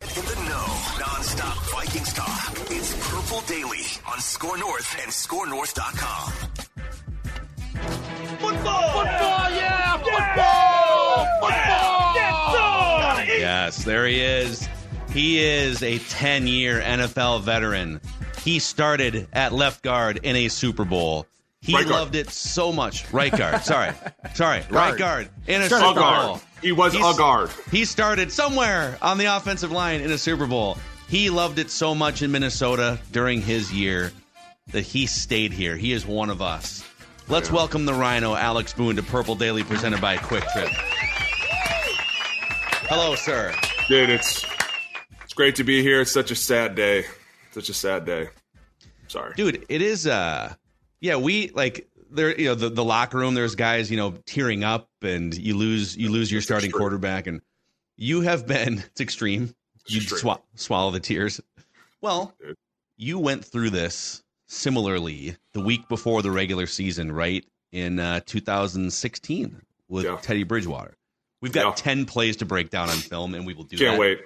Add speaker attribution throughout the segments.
Speaker 1: In the know, non-stop Vikings talk. It's Purple Daily on Score North and ScoreNorth.com.
Speaker 2: Football! Football! Yeah! Football! Football!
Speaker 3: Yes, there he is. He is a 10 year NFL veteran. He started at left guard in a Super Bowl. He
Speaker 4: Right
Speaker 3: loved it so much. Right guard. Sorry. Sorry. Right guard in a Super
Speaker 4: guard.
Speaker 3: Bowl.
Speaker 4: He was
Speaker 3: He's-
Speaker 4: a guard.
Speaker 3: He started somewhere on the offensive line in a Super Bowl. He loved it so much in Minnesota during his year that he stayed here. He is one of us. Let's welcome the Rhino, Alex Boone, to Purple Daily, presented by Kwik Trip. Hello, sir.
Speaker 4: Dude, it's it's great to be here. It's such a sad day. Such a sad day. Sorry.
Speaker 3: dude it is uh yeah we like there you know the, the locker room there's guys you know tearing up and you lose you lose your starting
Speaker 4: extreme.
Speaker 3: quarterback and you have been it's extreme you swa- swallow the tears well you went through this similarly the week before the regular season right in uh 2016 with
Speaker 4: Yeah.
Speaker 3: teddy bridgewater we've got
Speaker 4: Yeah.
Speaker 3: 10 plays to break down on film and we will do
Speaker 4: Can't
Speaker 3: that
Speaker 4: wait.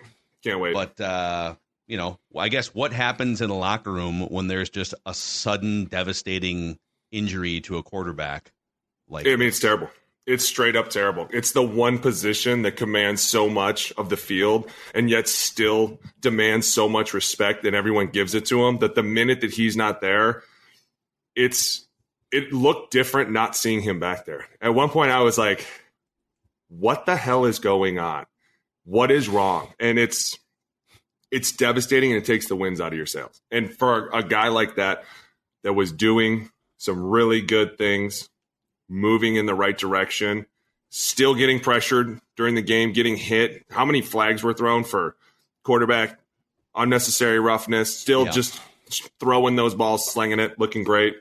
Speaker 4: Can't wait.
Speaker 3: but uh, you know, I guess what happens in the locker room when there's just a sudden, devastating injury to a quarterback? Like,
Speaker 4: I mean, it's terrible. It's straight up terrible. It's the one position that commands so much of the field and yet still demands so much respect and everyone gives it to him that the minute that he's not there, it's it looked different not seeing him back there. At one point I was like, what the hell is going on? What is wrong? And it's it's devastating and it takes the wins out of your sails. And for a guy like that that was doing some really good things, moving in the right direction, still getting pressured during the game, getting hit. How many flags were thrown for quarterback unnecessary roughness? Still
Speaker 3: Yeah.
Speaker 4: just throwing those balls, slinging it, looking great.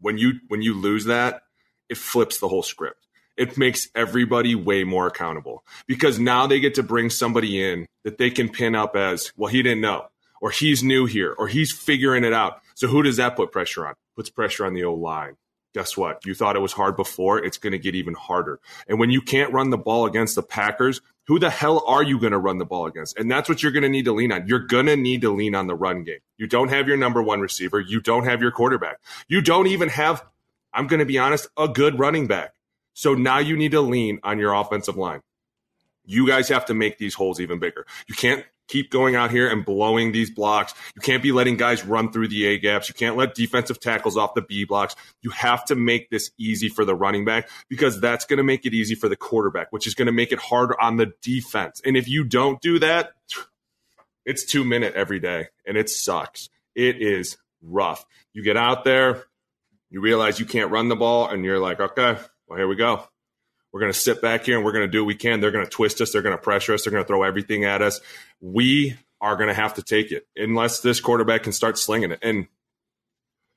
Speaker 4: When you when you lose that, it flips the whole script. It makes everybody way more accountable because now they get to bring somebody in that they can pin up as, well, he didn't know, or he's new here, or he's figuring it out. So who does that put pressure on? Puts pressure on the O line. Guess what? You thought it was hard before. It's going to get even harder. And when you can't run the ball against the Packers, who the hell are you going to run the ball against? And that's what you're going to need to lean on. You're going to need to lean on the run game. You don't have your number one receiver. You don't have your quarterback. You don't even have, I'm going to be honest, a good running back. So now you need to lean on your offensive line. You guys have to make these holes even bigger. You can't keep going out here and blowing these blocks. You can't be letting guys run through the A gaps. You can't let defensive tackles off the B blocks. You have to make this easy for the running back because that's going to make it easy for the quarterback, which is going to make it harder on the defense. And if you don't do that, it's two minute every day and it sucks. It is rough. You get out there, you realize you can't run the ball, and you're like, okay, well, here we go. We're going to sit back here and we're going to do what we can. They're going to twist us. They're going to pressure us. They're going to throw everything at us. We are going to have to take it unless this quarterback can start slinging it. And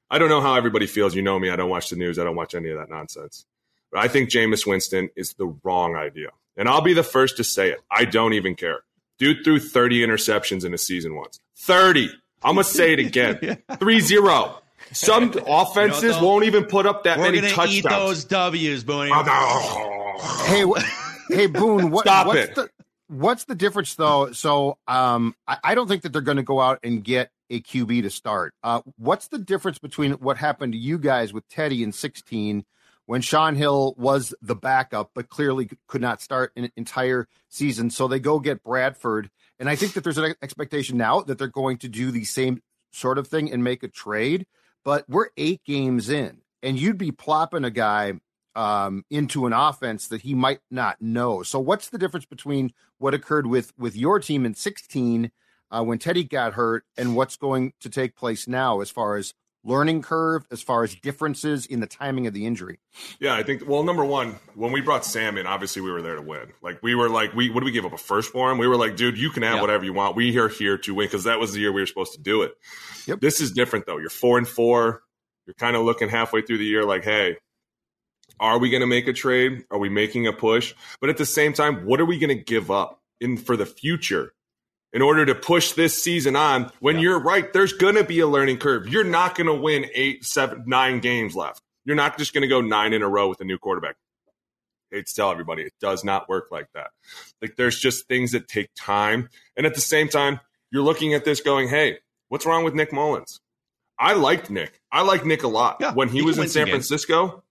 Speaker 4: I don't know how everybody feels. You know me. I don't watch the news. I don't watch any of that nonsense. But I think Jameis Winston is the wrong idea. And I'll be the first to say it. I don't even care. Dude threw 30 interceptions in a season once. 30. I'm going to say it again 3 0. Some offenses
Speaker 3: You know
Speaker 4: won't even put up that
Speaker 3: We're
Speaker 4: many
Speaker 3: gonna
Speaker 4: touchdowns.
Speaker 3: eat those W's, Booney.
Speaker 5: Hey, hey, Boone. What,
Speaker 4: Stop
Speaker 5: what's
Speaker 4: it.
Speaker 5: The, what's the difference, though? So, um, I, I don't think that they're going to go out and get a QB to start. Uh, what's the difference between what happened to you guys with Teddy in 16 when Shaun Hill was the backup, but clearly could not start an entire season? So they go get Bradford, and I think that there's an expectation now that they're going to do the same sort of thing and make a trade. But we're eight games in, and you'd be plopping a guy um, into an offense that he might not know. So, what's the difference between what occurred with with your team in 16 uh, when Teddy got hurt and what's going to take place now as far as learning curve, as far as differences in the timing of the injury?
Speaker 4: Yeah, I think. Well, number one, when we brought Sam in, obviously we were there to win. Like we were like, we what did we give up a first for him? We were like, dude, you can have
Speaker 3: Yeah.
Speaker 4: whatever you want. We are here to win because that was the year we were supposed to do it.
Speaker 5: Yep.
Speaker 4: This is different though. You're four and four. You're kind of looking halfway through the year, like, hey, are we going to make a trade? Are we making a push? But at the same time, what are we going to give up in for the future? In order to push this season on, when you're right, there's going to be a learning curve. You're not going to win eight, seven, nine games left. You're not just going to go nine in a row with a new quarterback. Hate to tell everybody, it does not work like that. Like there's just things that take time. And at the same time, you're looking at this going, hey, what's wrong with Nick Mullens? I liked Nick. I liked Nick a lot.
Speaker 3: Yeah,
Speaker 4: when he,
Speaker 3: he
Speaker 4: was in San. Francisco,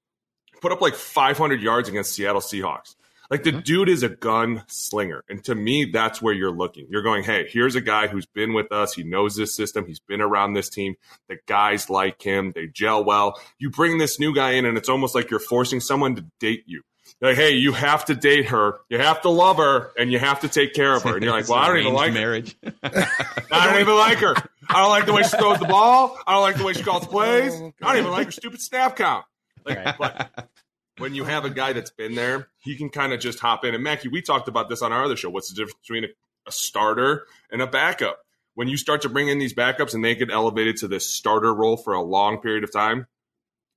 Speaker 4: put up like 500 yards against Seattle Seahawks. Like the dude is a gun slinger. And to me, that's where you're looking. You're going, hey, here's a guy who's been with us. He knows this system. He's been around this team. The guys like him. They gel well. You bring this new guy in, and it's almost like you're forcing someone to date you. Like, hey, you have to date her. You have to love her, and you have to take care of her. And you're like, well, I don't even like her.
Speaker 3: marriage.
Speaker 4: I don't even like her. I don't like the way she throws the ball. I don't like the way she calls plays. Oh, I don't even like her stupid snap count. Like, but when you have a guy that's been there, he can kind of just hop in. And Mackie, we talked about this on our other show. What's the difference between a, a starter and a backup? When you start to bring in these backups and they get elevated to this starter role for a long period of time,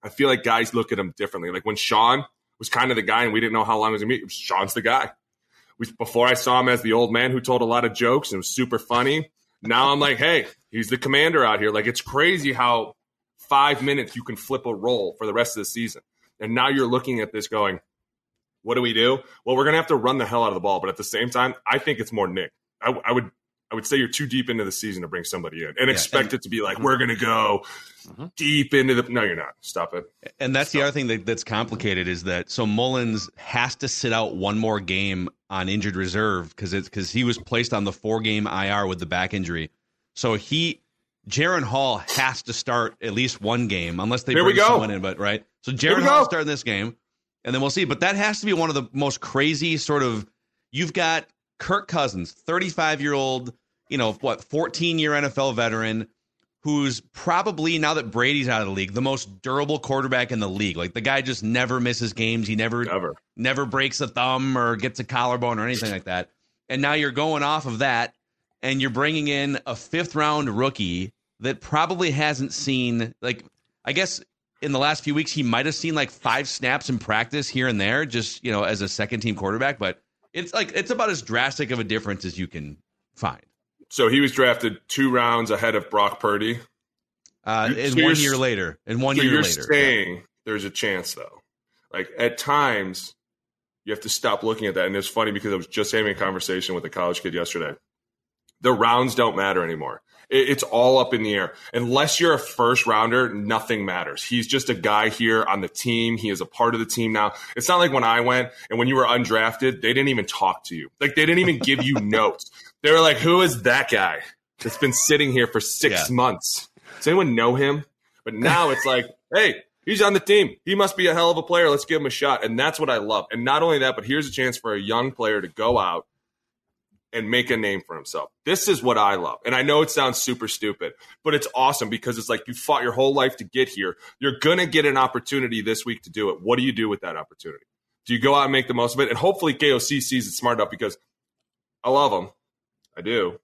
Speaker 4: I feel like guys look at them differently. Like when Shaun was kind of the guy and we didn't know how long it was going to be, Shaun's the guy. We, before I saw him as the old man who told a lot of jokes and was super funny. Now I'm like, hey, he's the commander out here. Like it's crazy how five minutes you can flip a role for the rest of the season. And now you're looking at this going, what do we do? Well, we're gonna have to run the hell out of the ball, but at the same time, I think it's more Nick. I, I would I would say you're too deep into the season to bring somebody in and expect it to be like mhm. we're gonna go mm-hmm. deep into the. No, you're not. Stop it.
Speaker 3: And that's the other thing that, that's complicated is that so Mullens has to sit out one more game on injured reserve because it's because he was placed on the four game IR with the back injury. So he, Jaren Hall has to start at least one game unless they
Speaker 4: Here
Speaker 3: bring
Speaker 4: go.
Speaker 3: someone in. But right, so
Speaker 4: Jaren.
Speaker 3: Hall starting this game, and then we'll see. But that has to be one of the most crazy sort of. You've got Kirk Cousins, thirty five year old, you know what, fourteen year NFL veteran who's probably now that Brady's out of the league, the most durable quarterback in the league. Like the guy just never misses games. He never
Speaker 4: Never.
Speaker 3: never breaks a thumb or gets a collarbone or anything like that. And now you're going off of that and you're bringing in a fifth round rookie that probably hasn't seen like I guess in the last few weeks he might have seen like five snaps in practice here and there just, you know, as a second team quarterback, but it's like it's about as drastic of a difference as you can find.
Speaker 4: So he was drafted two rounds ahead of Brock Purdy.
Speaker 3: Uh, and
Speaker 4: so
Speaker 3: one year later, and one
Speaker 4: so
Speaker 3: year
Speaker 4: you're
Speaker 3: later,
Speaker 4: saying there's a chance though. Like at times, you have to stop looking at that. And it's funny because I was just having a conversation with a college kid yesterday. The rounds don't matter anymore. It- It's all up in the air. Unless you're a first rounder, nothing matters. He's just a guy here on the team. He is a part of the team now. It's not like when I went and when you were undrafted, they didn't even talk to you. Like they didn't even give you notes. They were like, "Who is that guy that's been sitting here for six
Speaker 3: Yeah.
Speaker 4: months? Does anyone know him?" But now it's like, "Hey, he's on the team. He must be a hell of a player. Let's give him a shot." And that's what I love. And not only that, but here's a chance for a young player to go out and make a name for himself. This is what I love. And I know it sounds super stupid, but it's awesome because it's like you fought your whole life to get here. You're going to get an opportunity this week to do it. What do you do with that opportunity? Do you go out and make the most of it? And hopefully KOC sees it smart enough because I love him. I do.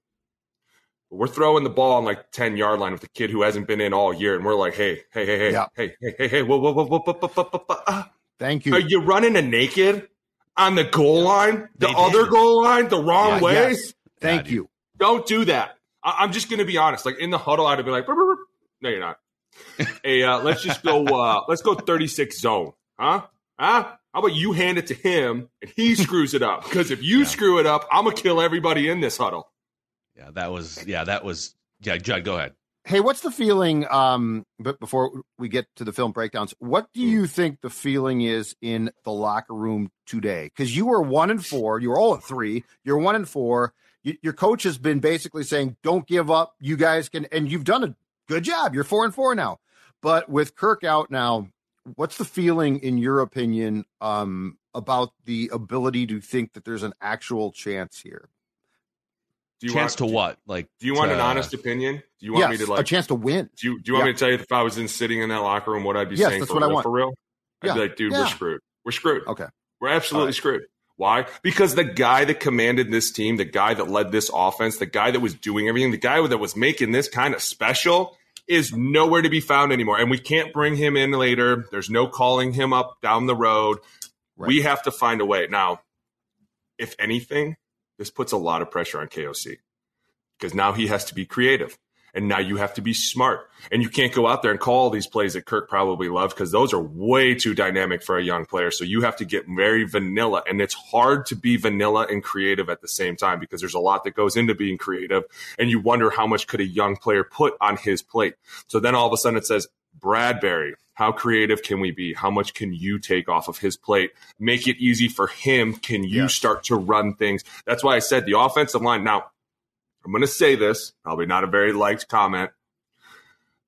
Speaker 4: But we're throwing the ball on like 10 yard line with the kid who hasn't been in all year. And we're like, hey, hey, hey, hey,
Speaker 5: Yeah.
Speaker 4: hey, hey, hey, hey, whoa, whoa, whoa, whoa, whoa, whoa, whoa, whoa, ah.
Speaker 5: Thank
Speaker 4: Are
Speaker 5: you.
Speaker 4: you running a naked? On the goal line, the
Speaker 3: They
Speaker 4: other
Speaker 3: did.
Speaker 4: goal line, the wrong
Speaker 3: Yeah,
Speaker 4: way.
Speaker 5: Yes. Thank
Speaker 3: dude.
Speaker 5: you.
Speaker 4: Don't do that. I- I'm just going to be honest. Like in the huddle, I'd be like, "Brr, brr, brr." "No, you're not." hey, uh, let's just go. Uh, let's go 36 zone, huh? Huh? How about you hand it to him and he screws it up? Because if you screw it up, I'm gonna kill everybody in this huddle.
Speaker 3: Yeah, that was yeah, that was yeah. Judd, go ahead.
Speaker 5: Hey, what's the feeling? Um, but before we get to the film breakdowns, what do you think the feeling is in the locker room today? Because you were one and four, you were all at three, you're one and four. Your coach has been basically saying, "Don't give up. You guys can," and you've done a good job. You're four and four now. But with Kirk out now, what's the feeling, in your opinion, um, about the ability to think that there's an actual chance here?
Speaker 4: Do you
Speaker 3: Chance
Speaker 4: want,
Speaker 3: to what? Like,
Speaker 4: Do you want an honest opinion? Do you want
Speaker 5: yes,
Speaker 4: me to like?
Speaker 5: a chance to win.
Speaker 4: do you do you want
Speaker 5: Yeah.
Speaker 4: me to tell you if I was in sitting in that locker room, what I'd be
Speaker 5: Yes,
Speaker 4: saying
Speaker 5: that's
Speaker 4: for
Speaker 5: what I
Speaker 4: real?
Speaker 5: want.
Speaker 4: For real, I'd be like, dude,
Speaker 5: Yeah.
Speaker 4: we're screwed. We're screwed.
Speaker 5: Okay.
Speaker 4: We're absolutely
Speaker 5: All right.
Speaker 4: screwed. Why? Because the guy that commanded this team, the guy that led this offense, the guy that was doing everything, the guy that was making this kind of special is nowhere to be found anymore. And we can't bring him in later. There's no calling him up down the road.
Speaker 5: Right.
Speaker 4: We have to find a way. Now, if anything, this puts a lot of pressure on KOC because now he has to be creative. And now you have to be smart. And you can't go out there and call all these plays that Kirk probably loved because those are way too dynamic for a young player. So you have to get very vanilla. And it's hard to be vanilla and creative at the same time because there's a lot that goes into being creative. And you wonder how much could a young player put on his plate. So then all of a sudden it says, Bradbury, how creative can we be? How much can you take off of his plate? Make it easy for him. Can you
Speaker 5: Yes.
Speaker 4: start to run things? That's why I said the offensive line. Now, I'm going to say this, probably not a very liked comment.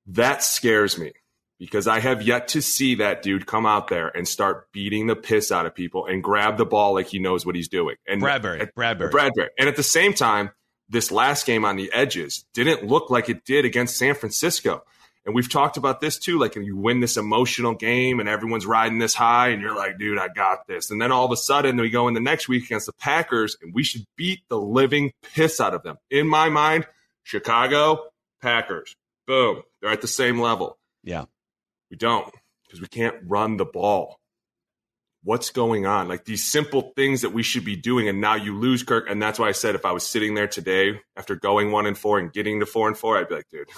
Speaker 4: That scares me because I have yet to see that dude come out there and start beating the piss out of people and grab the ball like he knows what he's doing. And
Speaker 3: Bradbury.
Speaker 4: at-
Speaker 3: Bradbury.
Speaker 4: Bradbury. And at the same time, this last game on the edges didn't look like it did against San Francisco. And we've talked about this too. Like, you win this emotional game and everyone's riding this high, and you're like, dude, I got this. And then all of a sudden, we go in the next week against the Packers, and we should beat the living piss out of them. In my mind, Chicago, Packers, boom, they're at the same level.
Speaker 3: Yeah.
Speaker 4: We don't because we can't run the ball. What's going on? Like these simple things that we should be doing, and now you lose Kirk. And that's why I said if I was sitting there today after going one and four and getting to four and four, I'd be like, dude,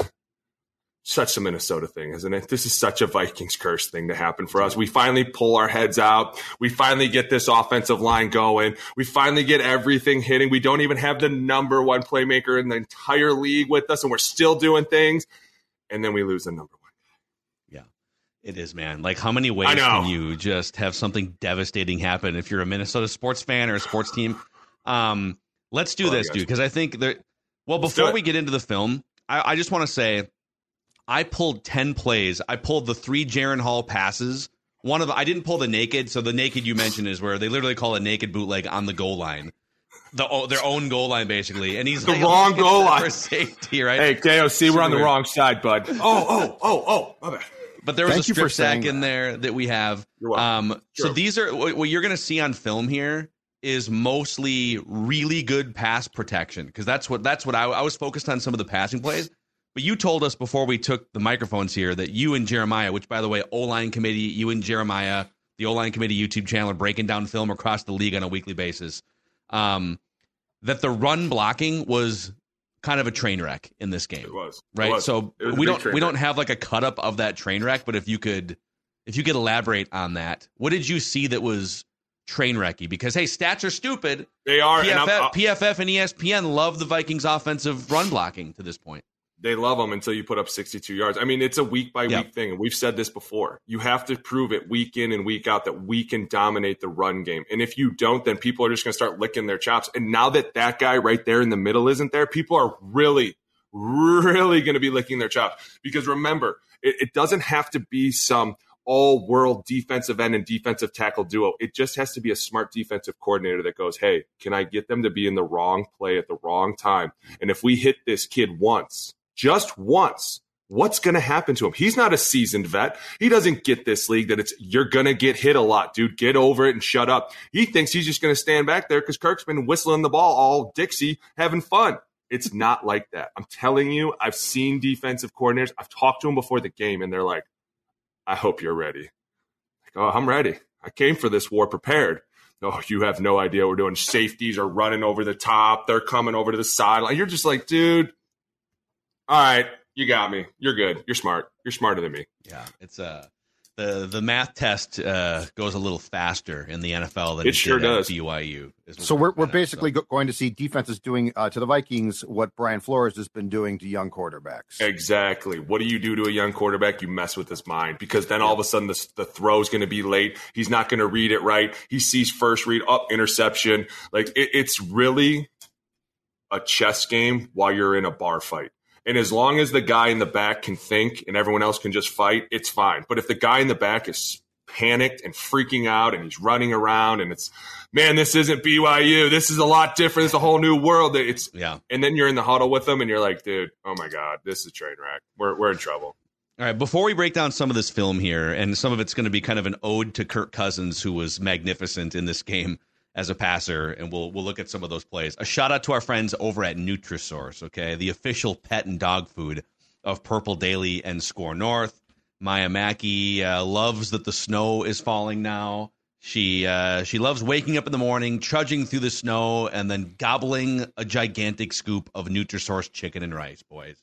Speaker 4: such a Minnesota thing, isn't it? This is such a Vikings curse thing to happen for us. We finally pull our heads out. We finally get this offensive line going. We finally get everything hitting. We don't even have the number one playmaker in the entire league with us, and we're still doing things. And then we lose the number one.
Speaker 3: Yeah, it is, man. Like, how many ways can you just have something devastating happen if you're a Minnesota sports fan or a sports team? Um, let's do
Speaker 4: Love
Speaker 3: this,
Speaker 4: guys.
Speaker 3: dude, because I think that. Well, before we get into the film, I, I just want to say, I pulled ten plays. I pulled the three Jaren Hall passes. One of the, I didn't pull the naked. So the naked you mentioned is where they literally call a naked bootleg on the goal line, the oh, their own goal line basically, and he's
Speaker 4: The
Speaker 3: like,
Speaker 4: wrong
Speaker 3: looking
Speaker 4: goal
Speaker 3: for
Speaker 4: line.
Speaker 3: safety, right?
Speaker 4: Hey, KOC, we're on the wrong side, bud. Oh, oh, oh, oh, my bad.
Speaker 3: But there was
Speaker 5: Thank
Speaker 3: a
Speaker 5: you
Speaker 3: strip sack in there that we have.
Speaker 4: You're welcome.
Speaker 3: Um, so these are what what you're going to see on film here is mostly really good pass protection because that's what that's what I, I was focused on some of the passing plays. But you told us before we took the microphones here that you and Jeremiah, which by the way, O line committee, you and Jeremiah, the O line committee YouTube channel, are breaking down film across the league on a weekly basis. Um, that the run blocking was kind of a train wreck in this game
Speaker 4: It was. It
Speaker 3: right?
Speaker 4: was.
Speaker 3: So
Speaker 4: It was
Speaker 3: we don't we don't have like a cut up of that train wreck, but if you could if you could elaborate on that, what did you see that was train wrecky? Because hey, stats are stupid.
Speaker 4: They are. and I'm-
Speaker 3: PFF,
Speaker 4: I-
Speaker 3: PFF and ESPN love the Vikings offensive run blocking to this point.
Speaker 4: They love them until you put up 62 yards. I mean, it's a week by week thing. And we've said this before. You have to prove it week in and week out that we can dominate the run game. And if you don't, then people are just going to start licking their chops. And now that that guy right there in the middle isn't there, people are really, really going to be licking their chops. Because remember, it, it doesn't have to be some all world defensive end and defensive tackle duo. It just has to be a smart defensive coordinator that goes, Hey, can I get them to be in the wrong play at the wrong time? And if we hit this kid once, just once, what's going to happen to him? He's not a seasoned vet. He doesn't get this league that it's, you're going to get hit a lot, dude. Get over it and shut up. He thinks he's just going to stand back there because Kirk's been whistling the ball all Dixie, having fun. It's not like that. I'm telling you, I've seen defensive coordinators. I've talked to them before the game, and they're like, I hope you're ready. Like, oh, I'm ready. I came for this war prepared. oh, you have no idea we're doing. Safeties are running over the top. They're coming over to the sideline. You're just like, dude, all right, you got me. You're good. You're smart. You're smarter than me.
Speaker 3: Yeah, it's uh the the math test uh, goes a little faster in the NFL than
Speaker 4: It sure
Speaker 3: did at
Speaker 4: does.
Speaker 3: BYU. is
Speaker 5: So we're, we're basically
Speaker 3: so.
Speaker 5: going to see defenses doing uh, to the Vikings what Brian Flores has been doing to young quarterbacks.
Speaker 4: Exactly. What do you do to a young quarterback? You mess with his mind because then all of a sudden the, the is going to be late. He's not going to read it right. He sees first read up interception. Like it, it's really a chess game while you're in a bar fight. And as long as the guy in the back can think and everyone else can just fight, it's fine. But if the guy in the back is panicked and freaking out and he's running around and it's, man, this isn't BYU. This is a lot different. It's a whole new world. It's,
Speaker 3: Yeah.
Speaker 4: and then you're in the huddle with them and you're like, dude, oh my God, this is a train wreck. We're, we're in trouble.
Speaker 3: All right, before we break down some of this film here, and some of it's going to be kind of an ode to Kirk Cousins, who was magnificent in this game as a passer, and we'll we'll look at some of those plays. A shout out to our friends over at Nutrisource, okay, the official pet and dog food of Purple Daily and Score North. Maya Mackey uh, loves that the snow is falling now. She uh, she loves waking up in the morning, trudging through the snow, and then gobbling a gigantic scoop of Nutrisource chicken and rice, boys.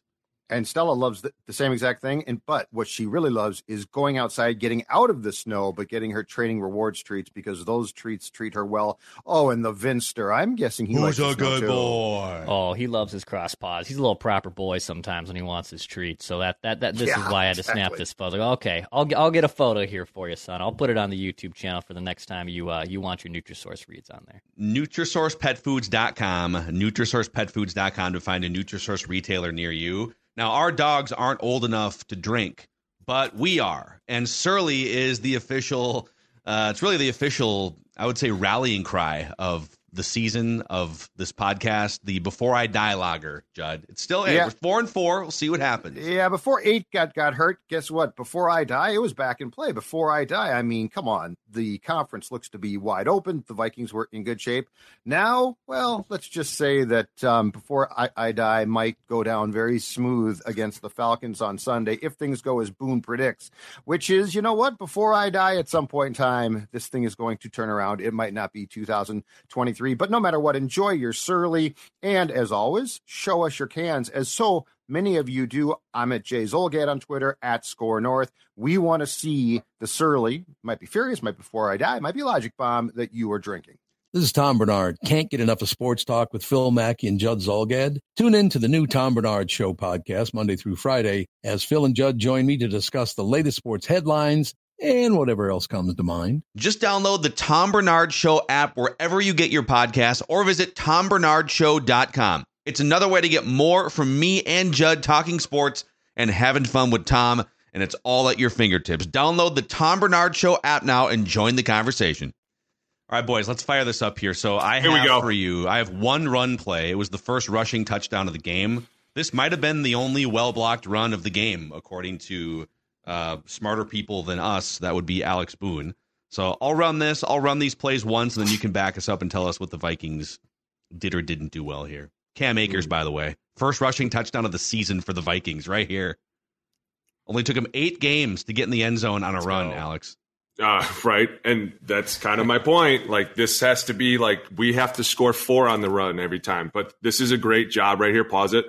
Speaker 5: And Stella loves the, the same exact thing. And but what she really loves is going outside, getting out of the snow, but getting her training rewards treats because those treats treat her well. Oh, and the Vinster. I'm guessing he likes the snow, too.
Speaker 3: boy?
Speaker 6: Oh, he loves his cross paws. He's a little proper boy sometimes when he wants his treat. So that that, that this
Speaker 5: Yeah,
Speaker 6: is why I had to snap this photo. Okay, I'll g- I'll get a photo here for you, son. I'll put it on the YouTube channel for the next time you uh you want your Nutrisource reads on there.
Speaker 3: NutrisourcePetFoods.com, NutrisourcePetFoods.com to find a Nutrisource retailer near you. Now, our dogs aren't old enough to drink, but we are. And Surly is the official, uh, it's really the official, I would say, rallying cry of the season of this podcast, the Before I Die lager, Judd. It's still,
Speaker 5: Yeah.
Speaker 3: we're four and four. We'll see what happens.
Speaker 5: Yeah, before eight got got hurt, guess what? Before I die, it was back in play. Before I die, I mean, come on. The conference looks to be wide open. The Vikings were in good shape. Now, well, let's just say that um, before I, I die might go down very smooth against the Falcons on Sunday if things go as Boone predicts. Which is, you know what? Before I die, at some point in time, this thing is going to turn around. It might not be 2023, but no matter what, enjoy your surly and as always, show us your cans as so many of you do. I'm at Jay Zulgad on Twitter at Score North. We want to see the surly, might be furious, might be before I die, might be logic bomb that you are drinking.
Speaker 7: This is Tom Barnard. Can't get enough of sports talk with Phil Mackey and Judd Zulgad? Tune in to the new Tom Barnard Show podcast Monday through Friday as Phil and Judd join me to discuss the latest sports headlines and whatever else comes to mind.
Speaker 3: Just download the Tom Barnard Show app wherever you get your podcasts or visit tombarnardshow.com. It's another way to get more from me and Judd talking sports and having fun with Tom, and it's all at your fingertips. Download the Tom Barnard Show app now and join the conversation. All right, boys, let's fire this up here. So I
Speaker 4: Here we
Speaker 3: have
Speaker 4: go.
Speaker 3: for you, I have one run play. It was the first rushing touchdown of the game. This might have been the only well blocked run of the game, according to uh, smarter people than us. That would be Alex Boone. So I'll run this. I'll run these plays once, and then you can back us up and tell us what the Vikings did or didn't do well here. Cam Akers, by the way, first rushing touchdown of the season for the Vikings, right here. Only took him eight games to get in the end zone on a run,
Speaker 4: go.
Speaker 3: Alex.
Speaker 4: Uh, right. And that's kind of my point. Like, this has to be like, we have to score four on the run every time. But this is a great job right here. Pause it.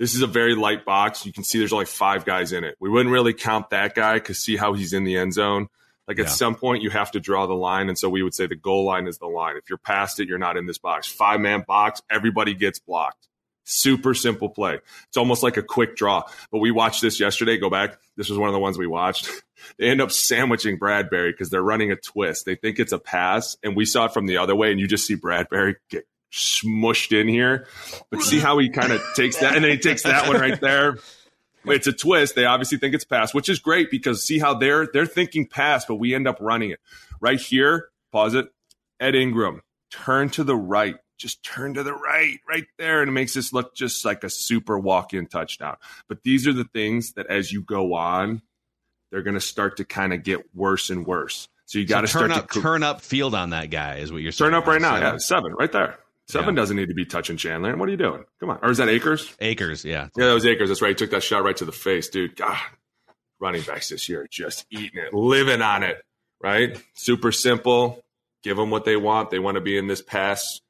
Speaker 4: This is a very light box. You can see there's only five guys in it. We wouldn't really count that guy because see how he's in the end zone. Like, at
Speaker 3: Yeah.
Speaker 4: some point, you have to draw the line. And so we would say the goal line is the line. If you're past it, you're not in this box. Five man box, everybody gets blocked. Super simple play. It's almost like a quick draw. But we watched this yesterday. Go back. This was one of the ones we watched. They end up sandwiching Bradbury because they're running a twist. They think it's a pass, and we saw it from the other way, and you just see Bradbury get smushed in here. But see how he kind of takes that, and then he takes that one right there. It's a twist. They obviously think it's pass, which is great because see how they're they're thinking pass, but we end up running it right here. Pause it. Ed Ingram, turn to the right. Just turn to the right, right there, and it makes this look just like a super walk-in touchdown. But these are the things that, as you go on, they're going to start to kind of get worse and worse. So you got to
Speaker 3: So turn
Speaker 4: start
Speaker 3: up,
Speaker 4: to
Speaker 3: turn up field on that guy is what you're saying.
Speaker 4: turn up right now.
Speaker 3: So-
Speaker 4: Yeah, seven right there. Seven
Speaker 3: Yeah.
Speaker 4: doesn't need to be touching Chandler. What are you doing? Come on. Or is that Akers?
Speaker 3: Akers, yeah.
Speaker 4: Yeah, that was Akers. That's right. He took that shot right to the face, dude. God, running backs this year just eating it, living on it. Right? Super simple. give them what they want. They want to be in this pass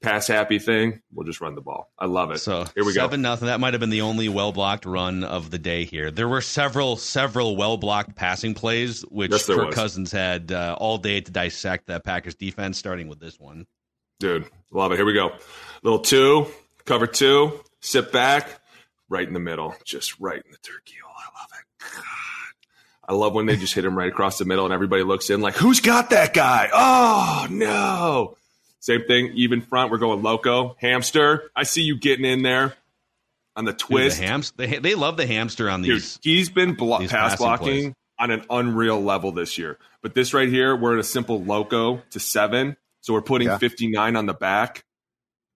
Speaker 4: pass happy thing. We'll just run the ball. I love it.
Speaker 3: So
Speaker 4: here we
Speaker 3: seven
Speaker 4: go.
Speaker 3: nothing. That might have been the only well blocked run of the day here. There were several several well blocked passing plays, which
Speaker 4: Yes,
Speaker 3: Kirk
Speaker 4: was.
Speaker 3: Cousins had uh, all day to dissect that Packers defense, starting with this one.
Speaker 4: Dude, love it. Here we go. Little two, cover two, sit back, right in the middle, just right in the turkey hole. I love it. God. I love when they just hit him right across the middle and everybody looks in like, who's got that guy? Oh, no. Same thing, even front. We're going loco. Hamster, I see you getting in there on the
Speaker 3: Dude,
Speaker 4: twist.
Speaker 3: the hams, they, they love the hamster on
Speaker 4: Dude,
Speaker 3: these.
Speaker 4: he's been blo- pass blocking
Speaker 3: plays.
Speaker 4: on an unreal level this year. But this right here, we're at a simple loco to seven. So we're putting
Speaker 5: Yeah.
Speaker 4: 59 on the back.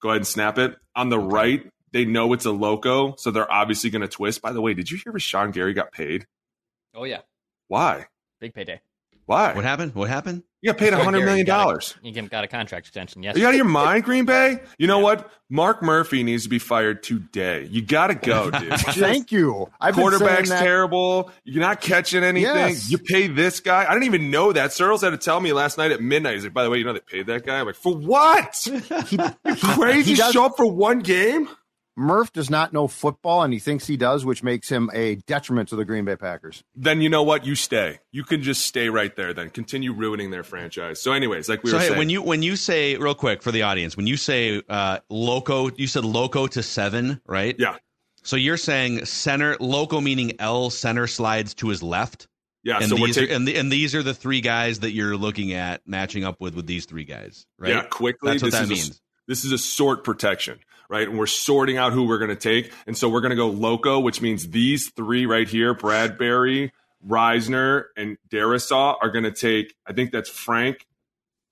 Speaker 4: Go ahead and snap it. On the right, they know it's a loco. So they're obviously going to twist. By the way, did you hear Rashan Gary got paid?
Speaker 6: Oh yeah,
Speaker 4: Why?
Speaker 6: big payday.
Speaker 4: Why?
Speaker 3: What happened? What happened?
Speaker 4: You got paid
Speaker 6: Rashan
Speaker 4: $100
Speaker 6: Gary
Speaker 4: million.
Speaker 6: got a-
Speaker 4: dollars.
Speaker 6: You got a contract extension. Yes.
Speaker 4: Are you out of your mind, Green Bay? You know what? Mark Murphy needs to be fired today. You got to go, dude.
Speaker 5: Thank you. I've been saying
Speaker 4: quarterback's terrible. You're not catching anything.
Speaker 5: Yes.
Speaker 4: You pay this guy. I didn't even know that. Searles had to tell me last night at midnight. He's like, by the way, you know they paid that guy? I'm like, for what?
Speaker 5: He,
Speaker 4: Crazy
Speaker 5: he does-
Speaker 4: show up for one game?
Speaker 5: Murph does not know football, and he thinks he does, which makes him a detriment to the Green Bay Packers.
Speaker 4: Then you know what? You stay. You can just stay right there then. Continue ruining their franchise. So, anyways, like we
Speaker 3: so
Speaker 4: were
Speaker 3: hey,
Speaker 4: saying.
Speaker 3: when you when you say real quick for the audience, when you say uh, loco, you said loco to seven, right?
Speaker 4: yeah.
Speaker 3: So you're saying center loco meaning L center slides to his left.
Speaker 4: Yeah.
Speaker 3: and
Speaker 4: so we're
Speaker 3: these are, and, the, and these are the three guys that you're looking at matching up with with these three guys, right?
Speaker 4: Yeah, quickly.
Speaker 3: That's what
Speaker 4: this
Speaker 3: that
Speaker 4: is a-
Speaker 3: means.
Speaker 4: this is a sort protection, right? And we're sorting out who we're going to take. And so we're going to go loco, which means these three right here, Bradbury, Risner, and Darrisaw are going to take, I think that's Frank,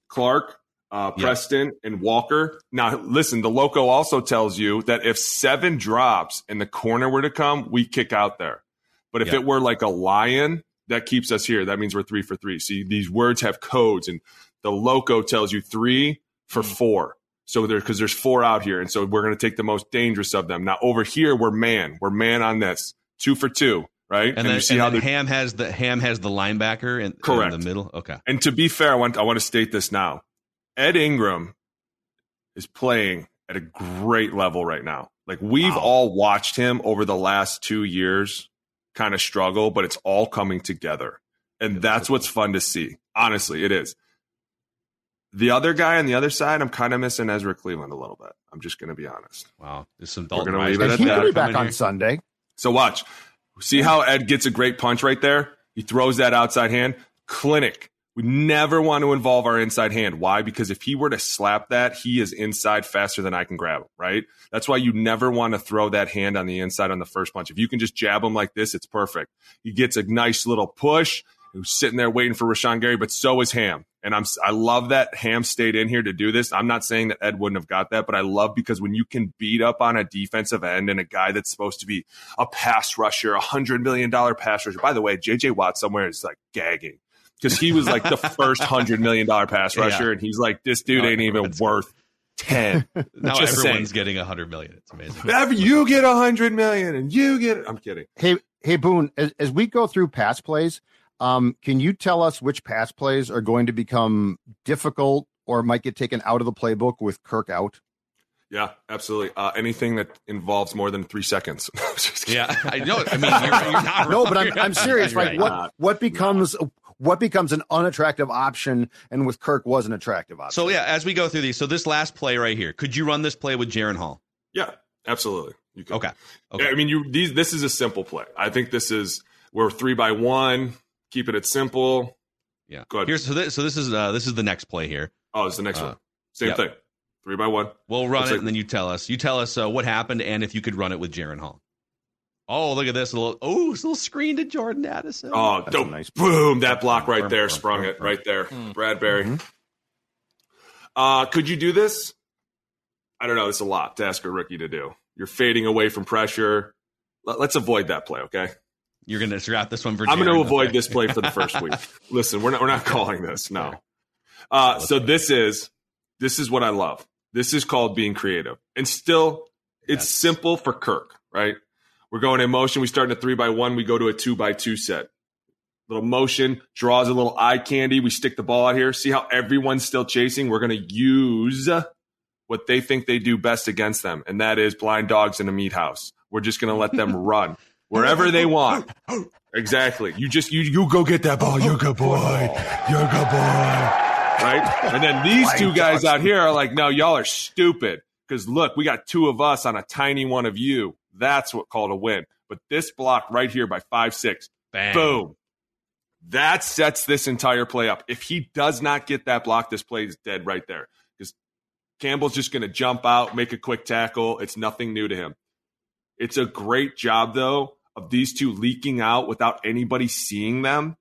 Speaker 4: Clark, uh,
Speaker 3: Yeah.
Speaker 4: Preston, and Walker. Now, listen, the loco also tells you that if seven drops and the corner were to come, we kick out there. But if
Speaker 3: Yeah.
Speaker 4: it were like a lion, that keeps us here. That means we're three for three. See, these words have codes, and the loco tells you three for
Speaker 3: Mm.
Speaker 4: four. So there, because there's four out here, and so we're going to take the most dangerous of them. Now over here, we're man. We're man on this. Two for two, right?
Speaker 3: And, then,
Speaker 4: you see
Speaker 3: and
Speaker 4: how the
Speaker 3: Ham has the Ham has the linebacker in,
Speaker 4: Correct.
Speaker 3: in the middle. Okay.
Speaker 4: And to be fair, I want I want to state this now. Ed Ingram is playing at a great level right now. Like we've
Speaker 3: Wow.
Speaker 4: all watched him over the last two years kind of struggle, but it's all coming together. And that's what's fun to see. Honestly, it is. The other guy on the other side, I'm kind of missing Ezra Cleveland a little bit. I'm just going to be honest.
Speaker 3: Wow. There's some
Speaker 4: We're
Speaker 3: Dalton
Speaker 4: gonna leave
Speaker 3: Risner
Speaker 4: it
Speaker 5: And
Speaker 4: at
Speaker 5: he
Speaker 4: that.
Speaker 5: will be back on
Speaker 3: here.
Speaker 5: Sunday.
Speaker 4: So watch. See how Ed gets a great punch right there? He throws that outside hand. Clinic. We never want to involve our inside hand. Why? Because if he were to slap that, he is inside faster than I can grab him, right? That's why you never want to throw that hand on the inside on the first punch. If you can just jab him like this, it's perfect. He gets a nice little push. He was sitting there waiting for Rashan Gary, but so is Ham. And I'm I love that Ham stayed in here to do this. I'm not saying that Ed wouldn't have got that, but I love because when you can beat up on a defensive end and a guy that's supposed to be a pass rusher, a hundred million dollar pass rusher. By the way, JJ Watt somewhere is like gagging because he was like the first hundred million dollar pass
Speaker 3: Yeah.
Speaker 4: rusher, and he's like, this dude
Speaker 3: No,
Speaker 4: ain't even worth ten.
Speaker 3: Now
Speaker 4: Just
Speaker 3: everyone's
Speaker 4: saying.
Speaker 3: getting a hundred million. It's amazing.
Speaker 4: Whenever you get a hundred million and you get, I'm kidding.
Speaker 5: Hey, hey, Boone. As, as we go through pass plays, um, can you tell us which pass plays are going to become difficult or might get taken out of the playbook with Kirk out?
Speaker 4: Yeah, absolutely. Uh, anything that involves more than three seconds.
Speaker 3: Yeah, I know. I mean, you're, you're not
Speaker 5: No, but I'm, I'm serious.
Speaker 6: You're
Speaker 5: Like,
Speaker 6: right.
Speaker 5: what what becomes what becomes an unattractive option, and with Kirk was an attractive option.
Speaker 3: So yeah, as we go through these, so this last play right here, could you run this play with Jaren Hall?
Speaker 4: Yeah, absolutely. You can.
Speaker 3: Okay. Okay.
Speaker 4: Yeah, I mean, you these. This is a simple play. I think this is we're three by one, keeping it simple.
Speaker 3: Yeah.
Speaker 4: Go ahead.
Speaker 3: Here's so this, so this is uh, this is the next play here.
Speaker 4: Oh, it's the next
Speaker 3: Uh,
Speaker 4: one. Same
Speaker 3: yep.
Speaker 4: thing. Three by one.
Speaker 3: We'll run
Speaker 4: Looks
Speaker 3: it
Speaker 4: like-
Speaker 3: and then you tell us. You tell us uh, what happened and if you could run it with Jaren Hall. Oh, look at this little oh, this little screen to Jordan Addison.
Speaker 4: Oh,
Speaker 5: That's
Speaker 4: dope.
Speaker 5: nice-
Speaker 4: boom! That block right
Speaker 3: Firm,
Speaker 4: there
Speaker 3: firm,
Speaker 4: sprung
Speaker 3: firm,
Speaker 4: it
Speaker 3: firm.
Speaker 4: right there.
Speaker 6: Hmm.
Speaker 4: Bradbury.
Speaker 5: Mhm.
Speaker 4: Uh, could you do this? I don't know. It's a lot to ask a rookie to do. You're fading away from pressure. Let- Let's avoid that play, okay?
Speaker 3: You're gonna scrap this one for.
Speaker 4: I'm going to avoid
Speaker 3: okay.
Speaker 4: this play for the first week. Listen, we're not we're not calling this. No. Uh, so this is this is what I love. This is called being creative, and still, it's
Speaker 3: Yes.
Speaker 4: simple for Kirk. Right? We're going in motion. We start in a three by one. We go to a two by two set. little motion, draws a little eye candy. We stick the ball out here. See how everyone's still chasing? We're going to use what they think they do best against them, and that is blind dogs in a meat house. We're just going to let them run wherever they want. Exactly. You just you you go get that ball. You're a good boy. You're a good boy. Right? And then these two guys out here are like, no, y'all are stupid. Because look, we got two of us on a tiny one of you. That's what called a win. But this block right here by five six,
Speaker 3: Bang.
Speaker 4: boom. That sets this entire play up. If he does not get that block, this play is dead right there. Because Campbell's just going to jump out, make a quick tackle. It's nothing new to him. It's a great job, though, of these two leaking out without anybody seeing them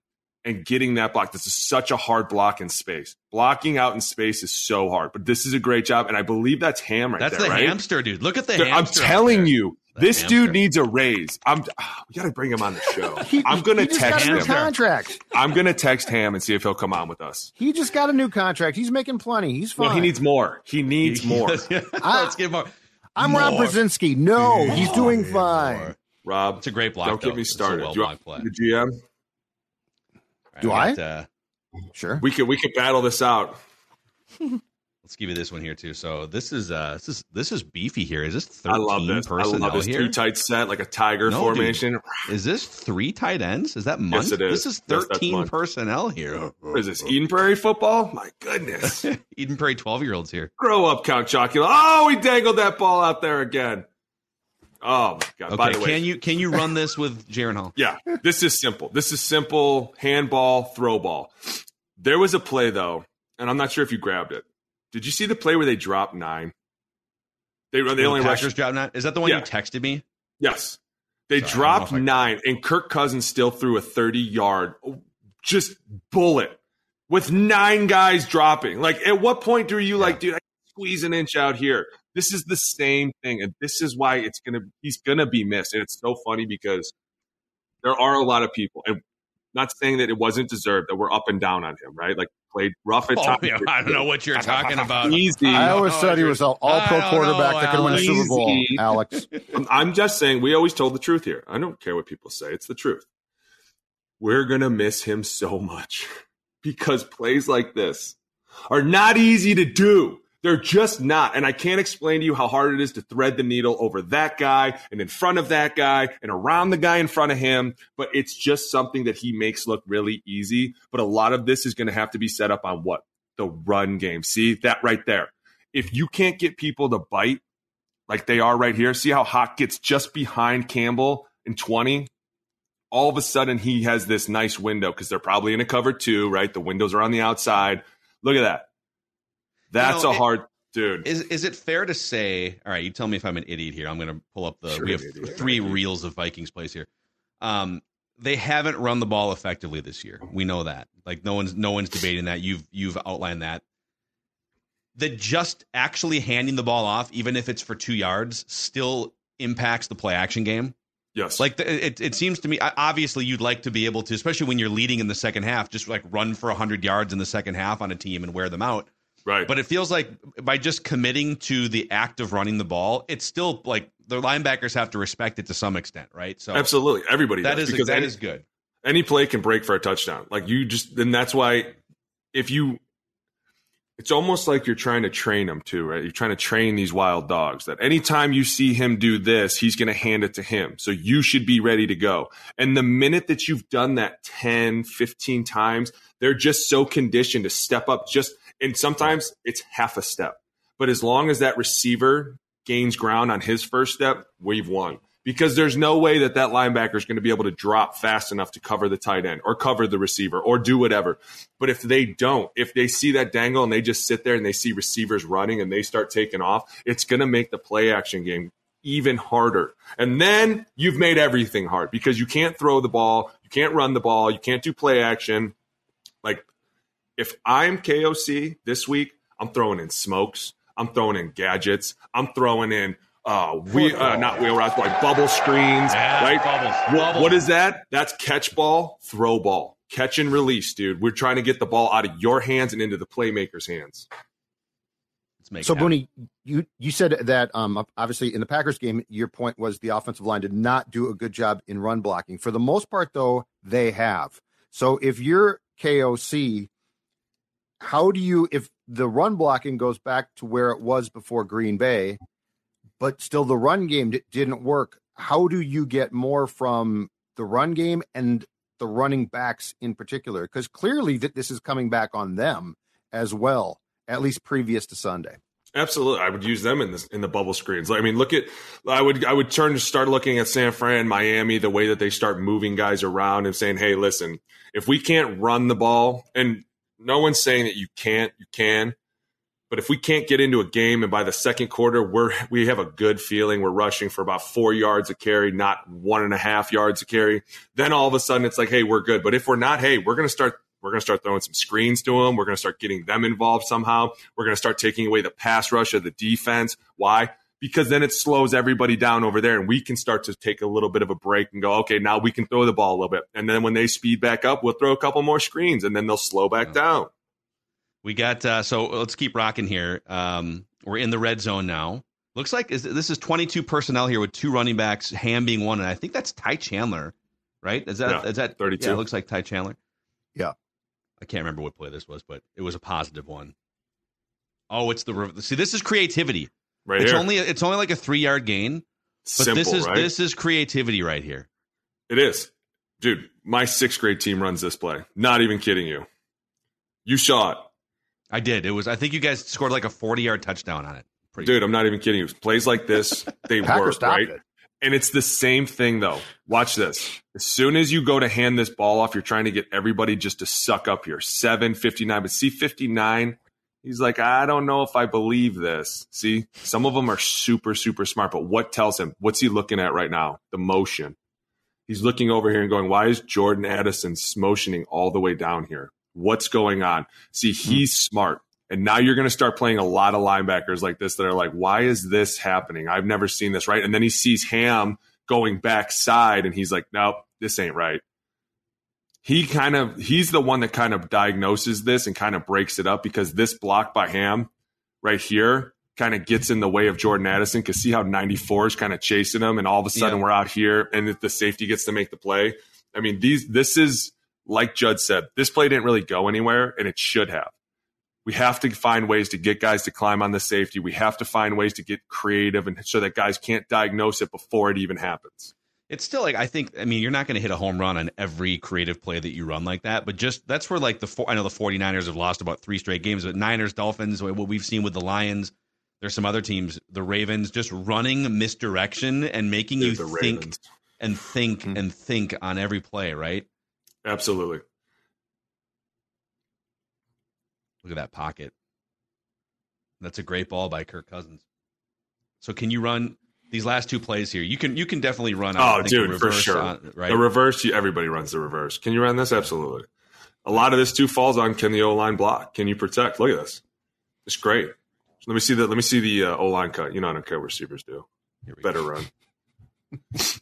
Speaker 4: and getting that block. This is such a hard block in space. Blocking out in space is so hard, but this is a great job. And I believe that's Ham right
Speaker 3: That's
Speaker 4: there,
Speaker 3: the
Speaker 4: right?
Speaker 3: hamster, dude. Look at the
Speaker 4: Dude, I'm telling you,
Speaker 3: The
Speaker 4: this
Speaker 3: hamster.
Speaker 4: dude needs a raise. I'm. we got to bring him on the show.
Speaker 5: He-
Speaker 4: I'm gonna text
Speaker 5: got a new
Speaker 4: him.
Speaker 5: contract.
Speaker 4: I'm gonna text Ham and see if he'll come on with us.
Speaker 5: He just got a new contract. He's making plenty. He's fine.
Speaker 4: Well, he needs more. He needs more.
Speaker 3: Let's give more.
Speaker 5: I'm Rob
Speaker 3: more.
Speaker 5: Brzezinski. No, he's doing fine.
Speaker 4: Rob,
Speaker 3: It's a great block.
Speaker 4: don't
Speaker 3: though.
Speaker 4: get me started.
Speaker 3: well
Speaker 4: Do you want
Speaker 3: blocked
Speaker 4: the. GM?
Speaker 3: All
Speaker 5: Do I?
Speaker 3: got, uh,
Speaker 5: Sure.
Speaker 4: We could we could battle this out.
Speaker 3: let's give you this one here too. So this is uh this is this is beefy here. Is this
Speaker 4: I
Speaker 3: thirteen
Speaker 4: love this. I love this
Speaker 3: here?
Speaker 4: two tight set like a tiger
Speaker 3: No,
Speaker 4: formation.
Speaker 3: Is this three tight ends? Is that month?
Speaker 4: Yes, it is.
Speaker 3: This is thirteen
Speaker 4: month.
Speaker 3: personnel here.
Speaker 4: What is this? Eden Prairie football? My goodness.
Speaker 3: Eden Prairie twelve year olds here.
Speaker 4: Grow up, Count Chocula. Oh, we dangled that ball out there again. Oh my god!
Speaker 3: Okay,
Speaker 4: By the way,
Speaker 3: can you can you run this with Jaren Hall?
Speaker 4: Yeah, this is simple. This is simple handball, throw ball. There was a play though, and I'm not sure if you grabbed it. Did you see the play where they dropped nine? They they
Speaker 3: The
Speaker 4: only
Speaker 3: Packers
Speaker 4: rushed.
Speaker 3: dropped nine. Is that the one
Speaker 4: Yeah.
Speaker 3: you texted me?
Speaker 4: Yes, they
Speaker 3: Sorry,
Speaker 4: dropped nine, and Kirk Cousins still threw a 30 yard just bullet with nine guys dropping. Like, at what point do you like, dude? I squeeze an inch out here. This is the same thing, and this is why it's gonna he's gonna be missed. And it's so funny because there are a lot of people, and not saying that it wasn't deserved that we're up and down on him, right? Like played rough at
Speaker 3: Oh,
Speaker 4: times.
Speaker 3: yeah, I don't know what you're talking about.
Speaker 4: Easy.
Speaker 5: I always said he was an all pro quarterback
Speaker 3: know,
Speaker 5: that could win a Super Bowl, Alex.
Speaker 4: I'm- I'm just saying we always told the truth here. I don't care what people say. It's the truth. We're going to miss him so much because plays like this are not easy to do. They're just not. And I can't explain to you how hard it is to thread the needle over that guy and in front of that guy and around the guy in front of him. But it's just something that he makes look really easy. But a lot of this is going to have to be set up on what? The run game. See that right there. If you can't get people to bite like they are right here, see how Hawk gets just behind Campbell in 20? All of a sudden, he has this nice window because they're probably in a cover two, right? The windows are on the outside. Look at that. That's
Speaker 3: know,
Speaker 4: a
Speaker 3: it-
Speaker 4: hard dude.
Speaker 3: Is is it fair to say? All right, you tell me if I'm an idiot here. I'm going to pull up the.
Speaker 4: Sure,
Speaker 3: we have
Speaker 4: idiot.
Speaker 3: three reels of Vikings plays here. Um, they haven't run the ball effectively this year. We know that. Like no one's no one's debating that. You've you've outlined that. That just actually handing the ball off, even if it's for two yards, still impacts the play action game.
Speaker 4: yes.
Speaker 3: Like the, it, it seems to me, obviously, you'd like to be able to, especially when you're leading in the second half, just like run for hundred yards in the second half on a team and wear them out.
Speaker 4: Right.
Speaker 3: But it feels like by just committing to the act of running the ball, it's still like the linebackers have to respect it to some extent, right? So
Speaker 4: Absolutely. Everybody
Speaker 3: that
Speaker 4: does.
Speaker 3: is
Speaker 4: because
Speaker 3: that
Speaker 4: any,
Speaker 3: is good.
Speaker 4: any play can break for a touchdown. Like you just, and that's why if you, it's almost like you're trying to train them too, right? You're trying to train these wild dogs that anytime you see him do this, he's going to hand it to him. So you should be ready to go. And the minute that you've done that 10, 15 times, they're just so conditioned to step up just, and sometimes it's half a step. But as long as that receiver gains ground on his first step, we've won. Because there's no way that that linebacker is going to be able to drop fast enough to cover the tight end or cover the receiver or do whatever. But if they don't, if they see that dangle and they just sit there and they see receivers running and they start taking off, it's going to make the play action game even harder. And then you've made everything hard because you can't throw the ball, you can't run the ball, you can't do play action. Like if I'm KOC this week, I'm throwing in smokes, I'm throwing in gadgets, I'm throwing in uh we uh, not wheel routes, but like bubble screens,
Speaker 3: Yeah,
Speaker 4: right?
Speaker 3: bubbles,
Speaker 4: What-
Speaker 3: bubbles.
Speaker 4: what is that? That's catch ball, throw ball, catch and release, dude. We're trying to get the ball out of your hands and into the playmaker's hands.
Speaker 3: Let's make
Speaker 5: So,
Speaker 3: it.
Speaker 5: Booney, you you said that um, obviously in the Packers game, your point was the offensive line did not do a good job in run blocking. For the most part, though, they have. So if you're KOC, how do you if the run blocking goes back to where it was before Green Bay, but still the run game d- didn't work? How do you get more from the run game and the running backs in particular? Because clearly that this is coming back on them as well, at least previous to Sunday.
Speaker 4: Absolutely, I would use them in this in the bubble screens. I mean, look at I would I would turn to start looking at San Fran, Miami, the way that they start moving guys around and saying, "Hey, listen, if we can't run the ball, and no one's saying that you can't, you can, but if we can't get into a game and by the second quarter we're we have a good feeling we're rushing for about four yards a carry, not one and a half yards a carry, then all of a sudden it's like, hey, we're good. But if we're not, hey, we're to start we're going to start throwing some screens to them. We're going to start getting them involved somehow. We're going to start taking away the pass rush of the defense. Why? Because then it slows everybody down over there and we can start to take a little bit of a break and go, okay, now we can throw the ball a little bit. And then when they speed back up, we'll throw a couple more screens and then they'll slow back down.
Speaker 3: We got uh, so let's keep rocking here. Um, we're in the red zone now. Looks like is, this is 22 personnel here with two running backs, Ham being one, and I think that's Ty Chandler, right? Is that
Speaker 4: Yeah,
Speaker 3: is that
Speaker 4: 32.
Speaker 3: Yeah, it looks like Ty Chandler.
Speaker 5: Yeah.
Speaker 3: I can't remember what play this was, but it was a positive one. Oh, it's the re- see. This is creativity.
Speaker 4: Right
Speaker 3: it's
Speaker 4: here.
Speaker 3: only it's only like a three yard gain, but
Speaker 4: Simple,
Speaker 3: this is
Speaker 4: right?
Speaker 3: this is creativity right here.
Speaker 4: It is. Dude, my sixth grade team runs this play. Not even kidding you. You saw it.
Speaker 3: I did. It was. I think you guys scored like a forty yard touchdown on it. Pretty
Speaker 4: Dude, I'm not even kidding you. Plays like this, they
Speaker 5: Packers
Speaker 4: work, right?
Speaker 5: it.
Speaker 4: And it's the same thing though. Watch this. As soon as you go to hand this ball off, you're trying to get everybody just to suck up here. 759, but see 59, he's like, I don't know if I believe this. See, some of them are super, super smart, but what tells him? What's he looking at right now? The motion. He's looking over here and going, Why is Jordan Addison motioning all the way down here? What's going on? See, hmm. he's smart. And now you're going to start playing a lot of linebackers like this that are like, why is this happening? I've never seen this, right? And then he sees Ham going backside and he's like, nope, this ain't right. He kind of, he's the one that kind of diagnoses this and kind of breaks it up because this block by Ham right here kind of gets in the way of Jordan Addison because see how 94 is kind of chasing him and all of a sudden
Speaker 3: Yeah.
Speaker 4: we're out here and the safety gets to make the play. I mean, these, this is like Judd said, this play didn't really go anywhere and it should have. We have to find ways to get guys to climb on the safety. We have to find ways to get creative and so that guys can't diagnose it before it even happens.
Speaker 3: It's still like I think. I mean, you're not going to hit a home run on every creative play that you run like that, but just that's where like the four, I know the 49ers have lost about three straight games, but Niners, Dolphins, what we've seen with the Lions. There's some other teams, the Ravens, just running misdirection and making you think
Speaker 4: Ravens.
Speaker 3: and think mm-hmm. and think on every play. Right?
Speaker 4: Absolutely.
Speaker 3: Look at that pocket. That's a great ball by Kirk Cousins. So can you run these last two plays here? You can you can definitely run. I
Speaker 4: Oh,
Speaker 3: think,
Speaker 4: dude, for sure.
Speaker 3: on- right?
Speaker 4: The reverse, you, everybody runs the reverse. Can you run this? Absolutely. A lot of this too falls on can the O line block? Can you protect? Look at this. It's great. Let me see the let me see the uh, O line cut. You know, I don't care what receivers do.
Speaker 3: Here we
Speaker 4: Better run.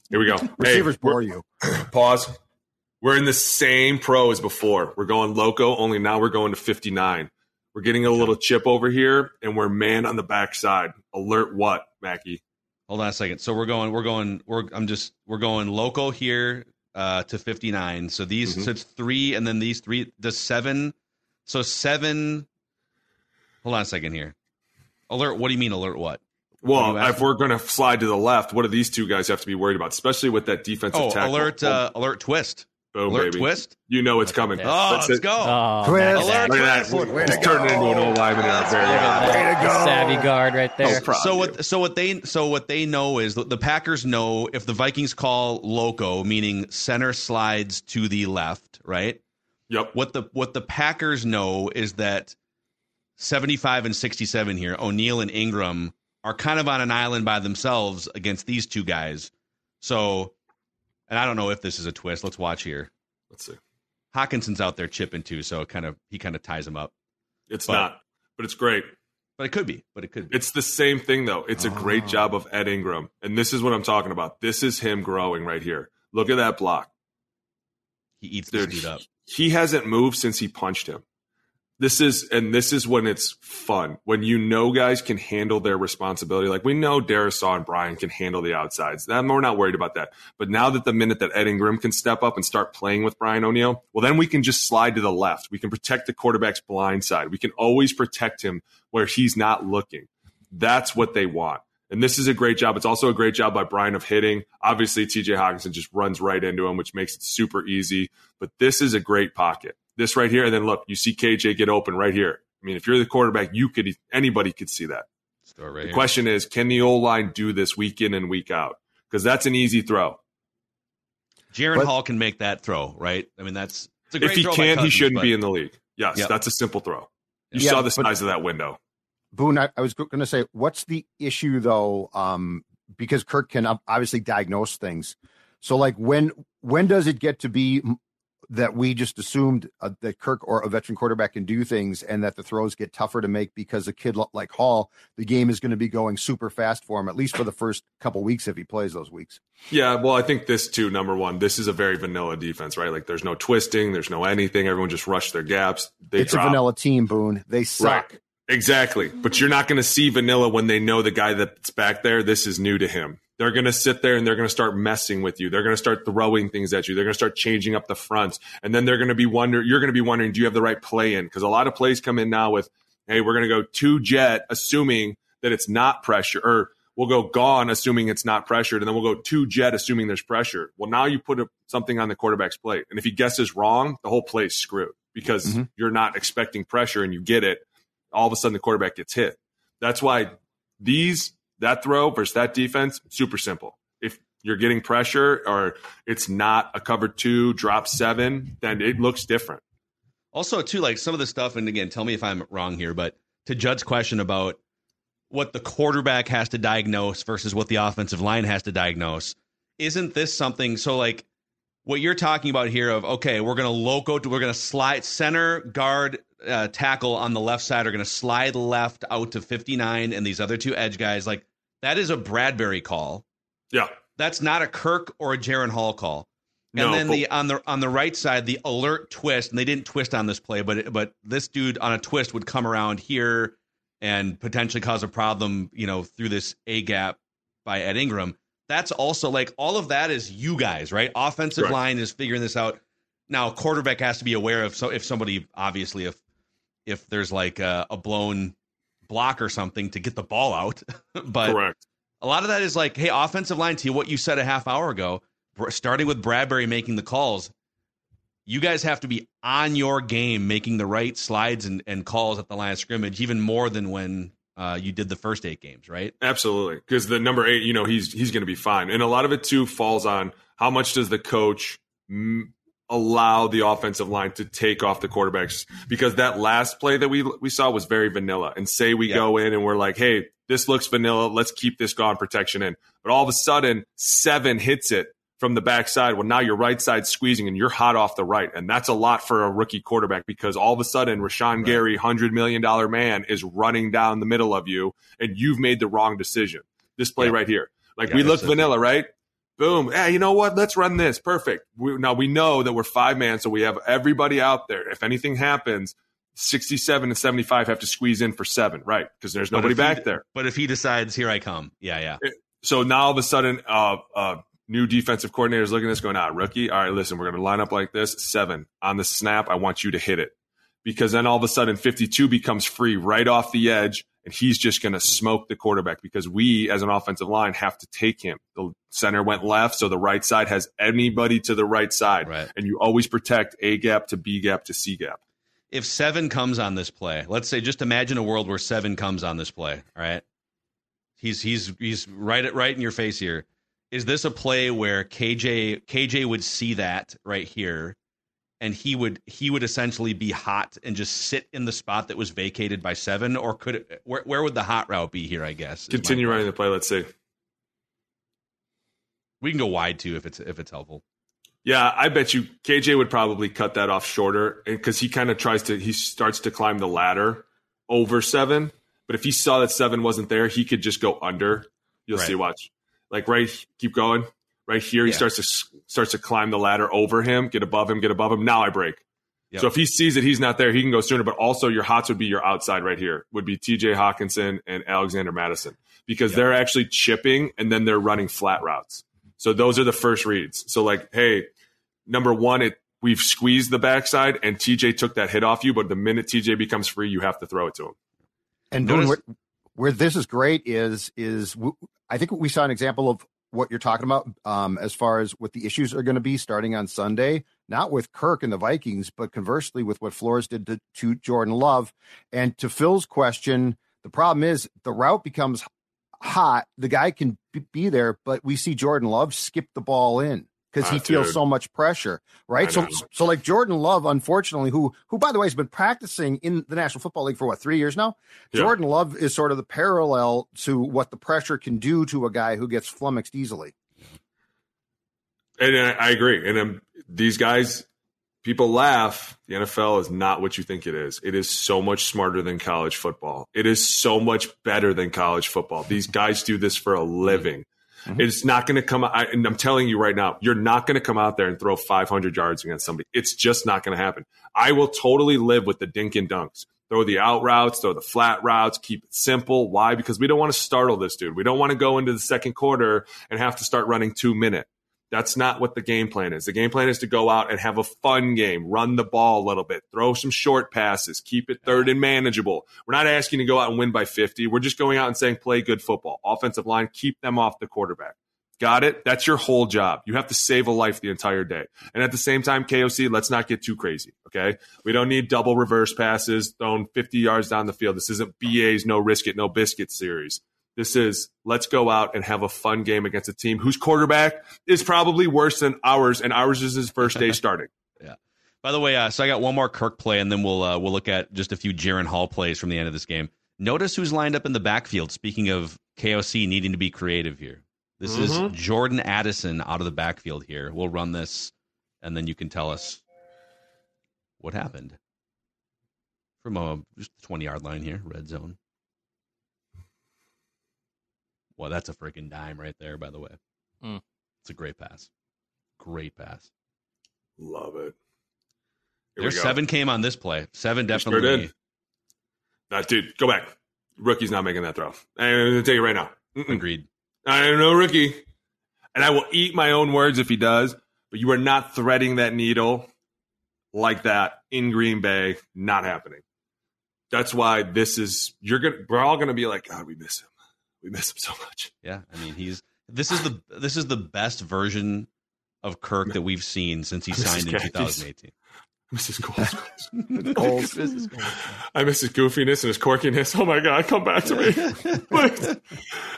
Speaker 4: Here we go.
Speaker 5: Receivers
Speaker 4: we're-
Speaker 5: bore you.
Speaker 4: Pause. We're in the same pro as before. We're going loco, only now we're going to 59. We're getting a little chip over here, and we're man on the backside. Alert what, Mackie?
Speaker 3: Hold on a second. So we're going, we're going, we're I'm just we're going loco here uh to 59. So these
Speaker 4: Mhm.
Speaker 3: so it's three and then these three the seven. So seven Hold on a second here. Alert what do you mean alert what? What
Speaker 4: Well,
Speaker 3: you
Speaker 4: if we're going to slide to the left, what do these two guys have to be worried about, especially with that defensive
Speaker 3: Oh,
Speaker 4: tackle?
Speaker 3: alert uh alert twist.
Speaker 4: Boom,
Speaker 3: alert
Speaker 4: baby.
Speaker 3: twist.
Speaker 4: You know it's coming.
Speaker 3: Oh,
Speaker 4: That's
Speaker 3: let's
Speaker 4: it.
Speaker 3: go.
Speaker 6: Oh,
Speaker 5: Twist.
Speaker 3: Alert
Speaker 4: Look at
Speaker 3: twist.
Speaker 4: that. He's turning into an old lineman in our very
Speaker 6: Look at
Speaker 5: go.
Speaker 6: Savvy guard right there.
Speaker 4: proud
Speaker 3: so what so what they so what they know is that the Packers know if the Vikings call loco, meaning center slides to the left, right?
Speaker 4: Yep.
Speaker 3: What the what the Packers know is that 75 and 67 here, O'Neill and Ingram are kind of on an island by themselves against these two guys. So, and I don't know if this is a twist. Let's watch here.
Speaker 4: Let's see.
Speaker 3: Hockenson's out there chipping too, so it kind of he kind of ties him up.
Speaker 4: It's
Speaker 3: But-
Speaker 4: not, but it's great.
Speaker 3: But it could be. But it could be.
Speaker 4: It's the same thing, though. It's a great
Speaker 3: Oh.
Speaker 4: job of Ed Ingram. And this is what I'm talking about. This is him growing right here. Look at that block.
Speaker 3: He eats
Speaker 4: dude
Speaker 3: up.
Speaker 4: he hasn't moved since he punched him. This is and this is when it's fun when you know guys can handle their responsibility. Like we know Darrisaw and Brian can handle the outsides. Then we're not worried about that. But now that the minute that Ed Ingram can step up and start playing with Brian O'Neill well then we can just slide to the left. We can protect the quarterback's blind side. We can always protect him where he's not looking. That's what they want. And this is a great job. It's also a great job by Brian of hitting. Obviously, TJ Hockenson just runs right into him, which makes it super easy. But this is a great pocket this right here, and then look, you see KJ get open right here. I mean, if you're the quarterback, you could anybody could see that. Right the here. question is, can the old line do this week in and week out? Because that's an easy throw.
Speaker 3: Jaren Hall can make that throw, right? I mean, that's
Speaker 4: if he can't, he shouldn't but, be in the league. Yes, yep. that's a simple throw. You yeah, saw the size of that window.
Speaker 5: Boone, I, I was going to say, what's the issue though? Um, because Kirk can obviously diagnose things. So, like, when when does it get to be that we just assumed uh, that Kirk or a veteran quarterback can do things and that the throws get tougher to make because a kid like Hall, the game is going to be going super fast for him, at least for the first couple weeks if he plays those weeks.
Speaker 4: Yeah, well, I think this too, number one, this is a very vanilla defense, right? Like there's no twisting, there's no anything. Everyone just rush their gaps.
Speaker 5: They it's drop. a vanilla team, Boone. They suck. Right.
Speaker 4: Exactly. But you're not going to see vanilla when they know the guy that's back there, this is new to him. They're going to sit there and they're going to start messing with you. They're going to start throwing things at you. They're going to start changing up the fronts. And then they're going to be wondering, you're going to be wondering, do you have the right play in? Because a lot of plays come in now with, hey, we're going to go two jet, assuming that it's not pressure, or we'll go gone, assuming it's not pressured. And then we'll go two jet, assuming there's pressure. Well, now you put a, something on the quarterback's plate. And if he guesses wrong, the whole play is screwed because mm-hmm. you're not expecting pressure and you get it. All of a sudden, the quarterback gets hit. That's why these that throw versus that defense, super simple. If you're getting pressure or it's not a cover two, drop seven, then it looks different.
Speaker 3: Also, too, like some of the stuff, and again, tell me if I'm wrong here, but to Judd's question about what the quarterback has to diagnose versus what the offensive line has to diagnose, isn't this something? So, like, what you're talking about here of okay, we're going to loco, we're going to slide center guard uh, tackle on the left side are going to slide left out to 59, and these other two edge guys, like that is a Bradbury call.
Speaker 4: Yeah,
Speaker 3: that's not a Kirk or a Jaren Hall call. And no, then the on the on the right side, the alert twist, and they didn't twist on this play, but but this dude on a twist would come around here and potentially cause a problem, you know, through this A gap by Ed Ingram. That's also like all of that is you guys, right? Offensive right. line is figuring this out. Now, quarterback has to be aware of so if somebody obviously if if there's like a, a blown block or something to get the ball out. but Correct. a lot of that is like, hey, offensive line to what you said a half hour ago, starting with Bradbury making the calls. You guys have to be on your game, making the right slides and, and calls at the line of scrimmage, even more than when uh, you did the first eight games, right?
Speaker 4: Absolutely, because the number eight, you know, he's he's going to be fine, and a lot of it too falls on how much does the coach allow the offensive line to take off the quarterbacks because that last play that we we saw was very vanilla. And say we yeah. go in and we're like, hey, this looks vanilla. Let's keep this gone protection in. But all of a sudden, seven hits it from the backside. Well, now your right side's squeezing and you're hot off the right. And that's a lot for a rookie quarterback because all of a sudden, Rashan right. Gary, $100 million man, is running down the middle of you and you've made the wrong decision. This play yeah. right here. Like yeah, we look vanilla, right? Boom. Yeah, you know what? Let's run this. Perfect. We, now we know that we're five man, so we have everybody out there. If anything happens, 67 and 75 have to squeeze in for seven, right? Because there's nobody back
Speaker 3: he,
Speaker 4: there.
Speaker 3: But if he decides, here I come. Yeah, yeah.
Speaker 4: So now all of a sudden, uh, uh, new defensive coordinators looking at this going, ah, rookie. All right, listen, we're going to line up like this. Seven on the snap. I want you to hit it because then all of a sudden 52 becomes free right off the edge and he's just going to smoke the quarterback because we as an offensive line have to take him. The center went left, so the right side has anybody to the right side,
Speaker 3: right.
Speaker 4: and you always protect A gap to B gap to C gap.
Speaker 3: If seven comes on this play, let's say just imagine a world where seven comes on this play, all right? He's he's he's right at right in your face here. Is this a play where KJ KJ would see that right here and he would he would essentially be hot and just sit in the spot that was vacated by seven, or could it, where where would the hot route be here? I guess
Speaker 4: continue running the play. Let's see.
Speaker 3: We can go wide too if it's if it's helpful.
Speaker 4: Yeah, I bet you KJ would probably cut that off shorter because he kind of tries to he starts to climb the ladder over seven. But if he saw that seven wasn't there, he could just go under. You'll right. see. Watch, like right, keep going right here. He yeah. starts to starts to climb the ladder over him, get above him, get above him. Now I break.
Speaker 3: Yep.
Speaker 4: So if he sees that he's not there, he can go sooner. But also your hots would be your outside right here would be T.J. Hockenson and Alexander Mattison because they're actually chipping and then they're running flat routes. So those are the first reads. So like, hey, number one, it we've squeezed the backside and TJ took that hit off you, but the minute TJ becomes free, you have to throw it to him.
Speaker 5: And
Speaker 3: Notice-
Speaker 5: where, where this is great is is w- I think we saw an example of what you're talking about um, as far as what the issues are going to be starting on Sunday, not with Kirk and the Vikings, but conversely with what Flores did to, to Jordan Love. And to Phil's question, the problem is the route becomes hot. The guy can be there, but we see Jordan Love skip the ball in because he feels
Speaker 4: dude.
Speaker 5: so much pressure, right? So, so like Jordan Love, unfortunately, who who by the way has been practicing in the National Football League for what three years now.
Speaker 4: Yeah.
Speaker 5: Jordan Love is sort of the parallel to what the pressure can do to a guy who gets flummoxed easily.
Speaker 4: And I, I agree. And um, these guys, people laugh. The NFL is not what you think it is. It is so much smarter than college football. It is so much better than college football. These guys do this for a living. Mm-hmm. It's not going to come. I- And I'm telling you right now, you're not going to come out there and throw 500 yards against somebody. It's just not going to happen. I will totally live with the dink and dunks. Throw the out routes, throw the flat routes, keep it simple. Why? Because we don't want to startle this dude. We don't want to go into the second quarter and have to start running two minute. That's not what the game plan is. The game plan is to go out and have a fun game, run the ball a little bit, throw some short passes, keep it third and manageable. We're not asking to go out and win by 50. We're just going out and saying play good football. Offensive line, keep them off the quarterback. Got it? That's your whole job. You have to save a life the entire day. And at the same time, KOC, let's not get too crazy. Okay. We don't need double reverse passes thrown 50 yards down the field. This isn't BA's no risk it, no biscuit series. This is let's go out and have a fun game against a team whose quarterback is probably worse than ours, and ours is his first day starting. Yeah.
Speaker 3: By the way, uh, so I got one more Kirk play, and then we'll uh, we'll look at just a few Jaren Hall plays from the end of this game. Notice who's lined up in the backfield. Speaking of KOC needing to be creative here, this
Speaker 4: Mhm.
Speaker 3: is Jordan Addison out of the backfield here. We'll run this, and then you can tell us what happened from a just twenty yard line here, red zone. Well, that's a freaking dime right there. By the way,
Speaker 6: Mm.
Speaker 3: it's a great pass. Great pass.
Speaker 4: Love it. Here we
Speaker 3: There's seven came on this play. Seven
Speaker 4: He sure
Speaker 3: definitely.
Speaker 4: did. Nah, dude, go back. Rookie's not making that throw. I'm going to tell you right now. Mm-mm.
Speaker 3: Agreed.
Speaker 4: I am no rookie. And I will eat my own words if he does, but you are not threading that needle like that in Green Bay. Not happening. That's why this is, you're going to, we're all going to be like, God, we miss him. We miss him so much.
Speaker 3: Yeah, I mean he's this is the this is the best version of Kirk that we've seen since he signed in 2018.
Speaker 4: I miss his goals.
Speaker 5: Goals.
Speaker 4: I miss his goofiness and his quirkiness. Oh my God, come back to me.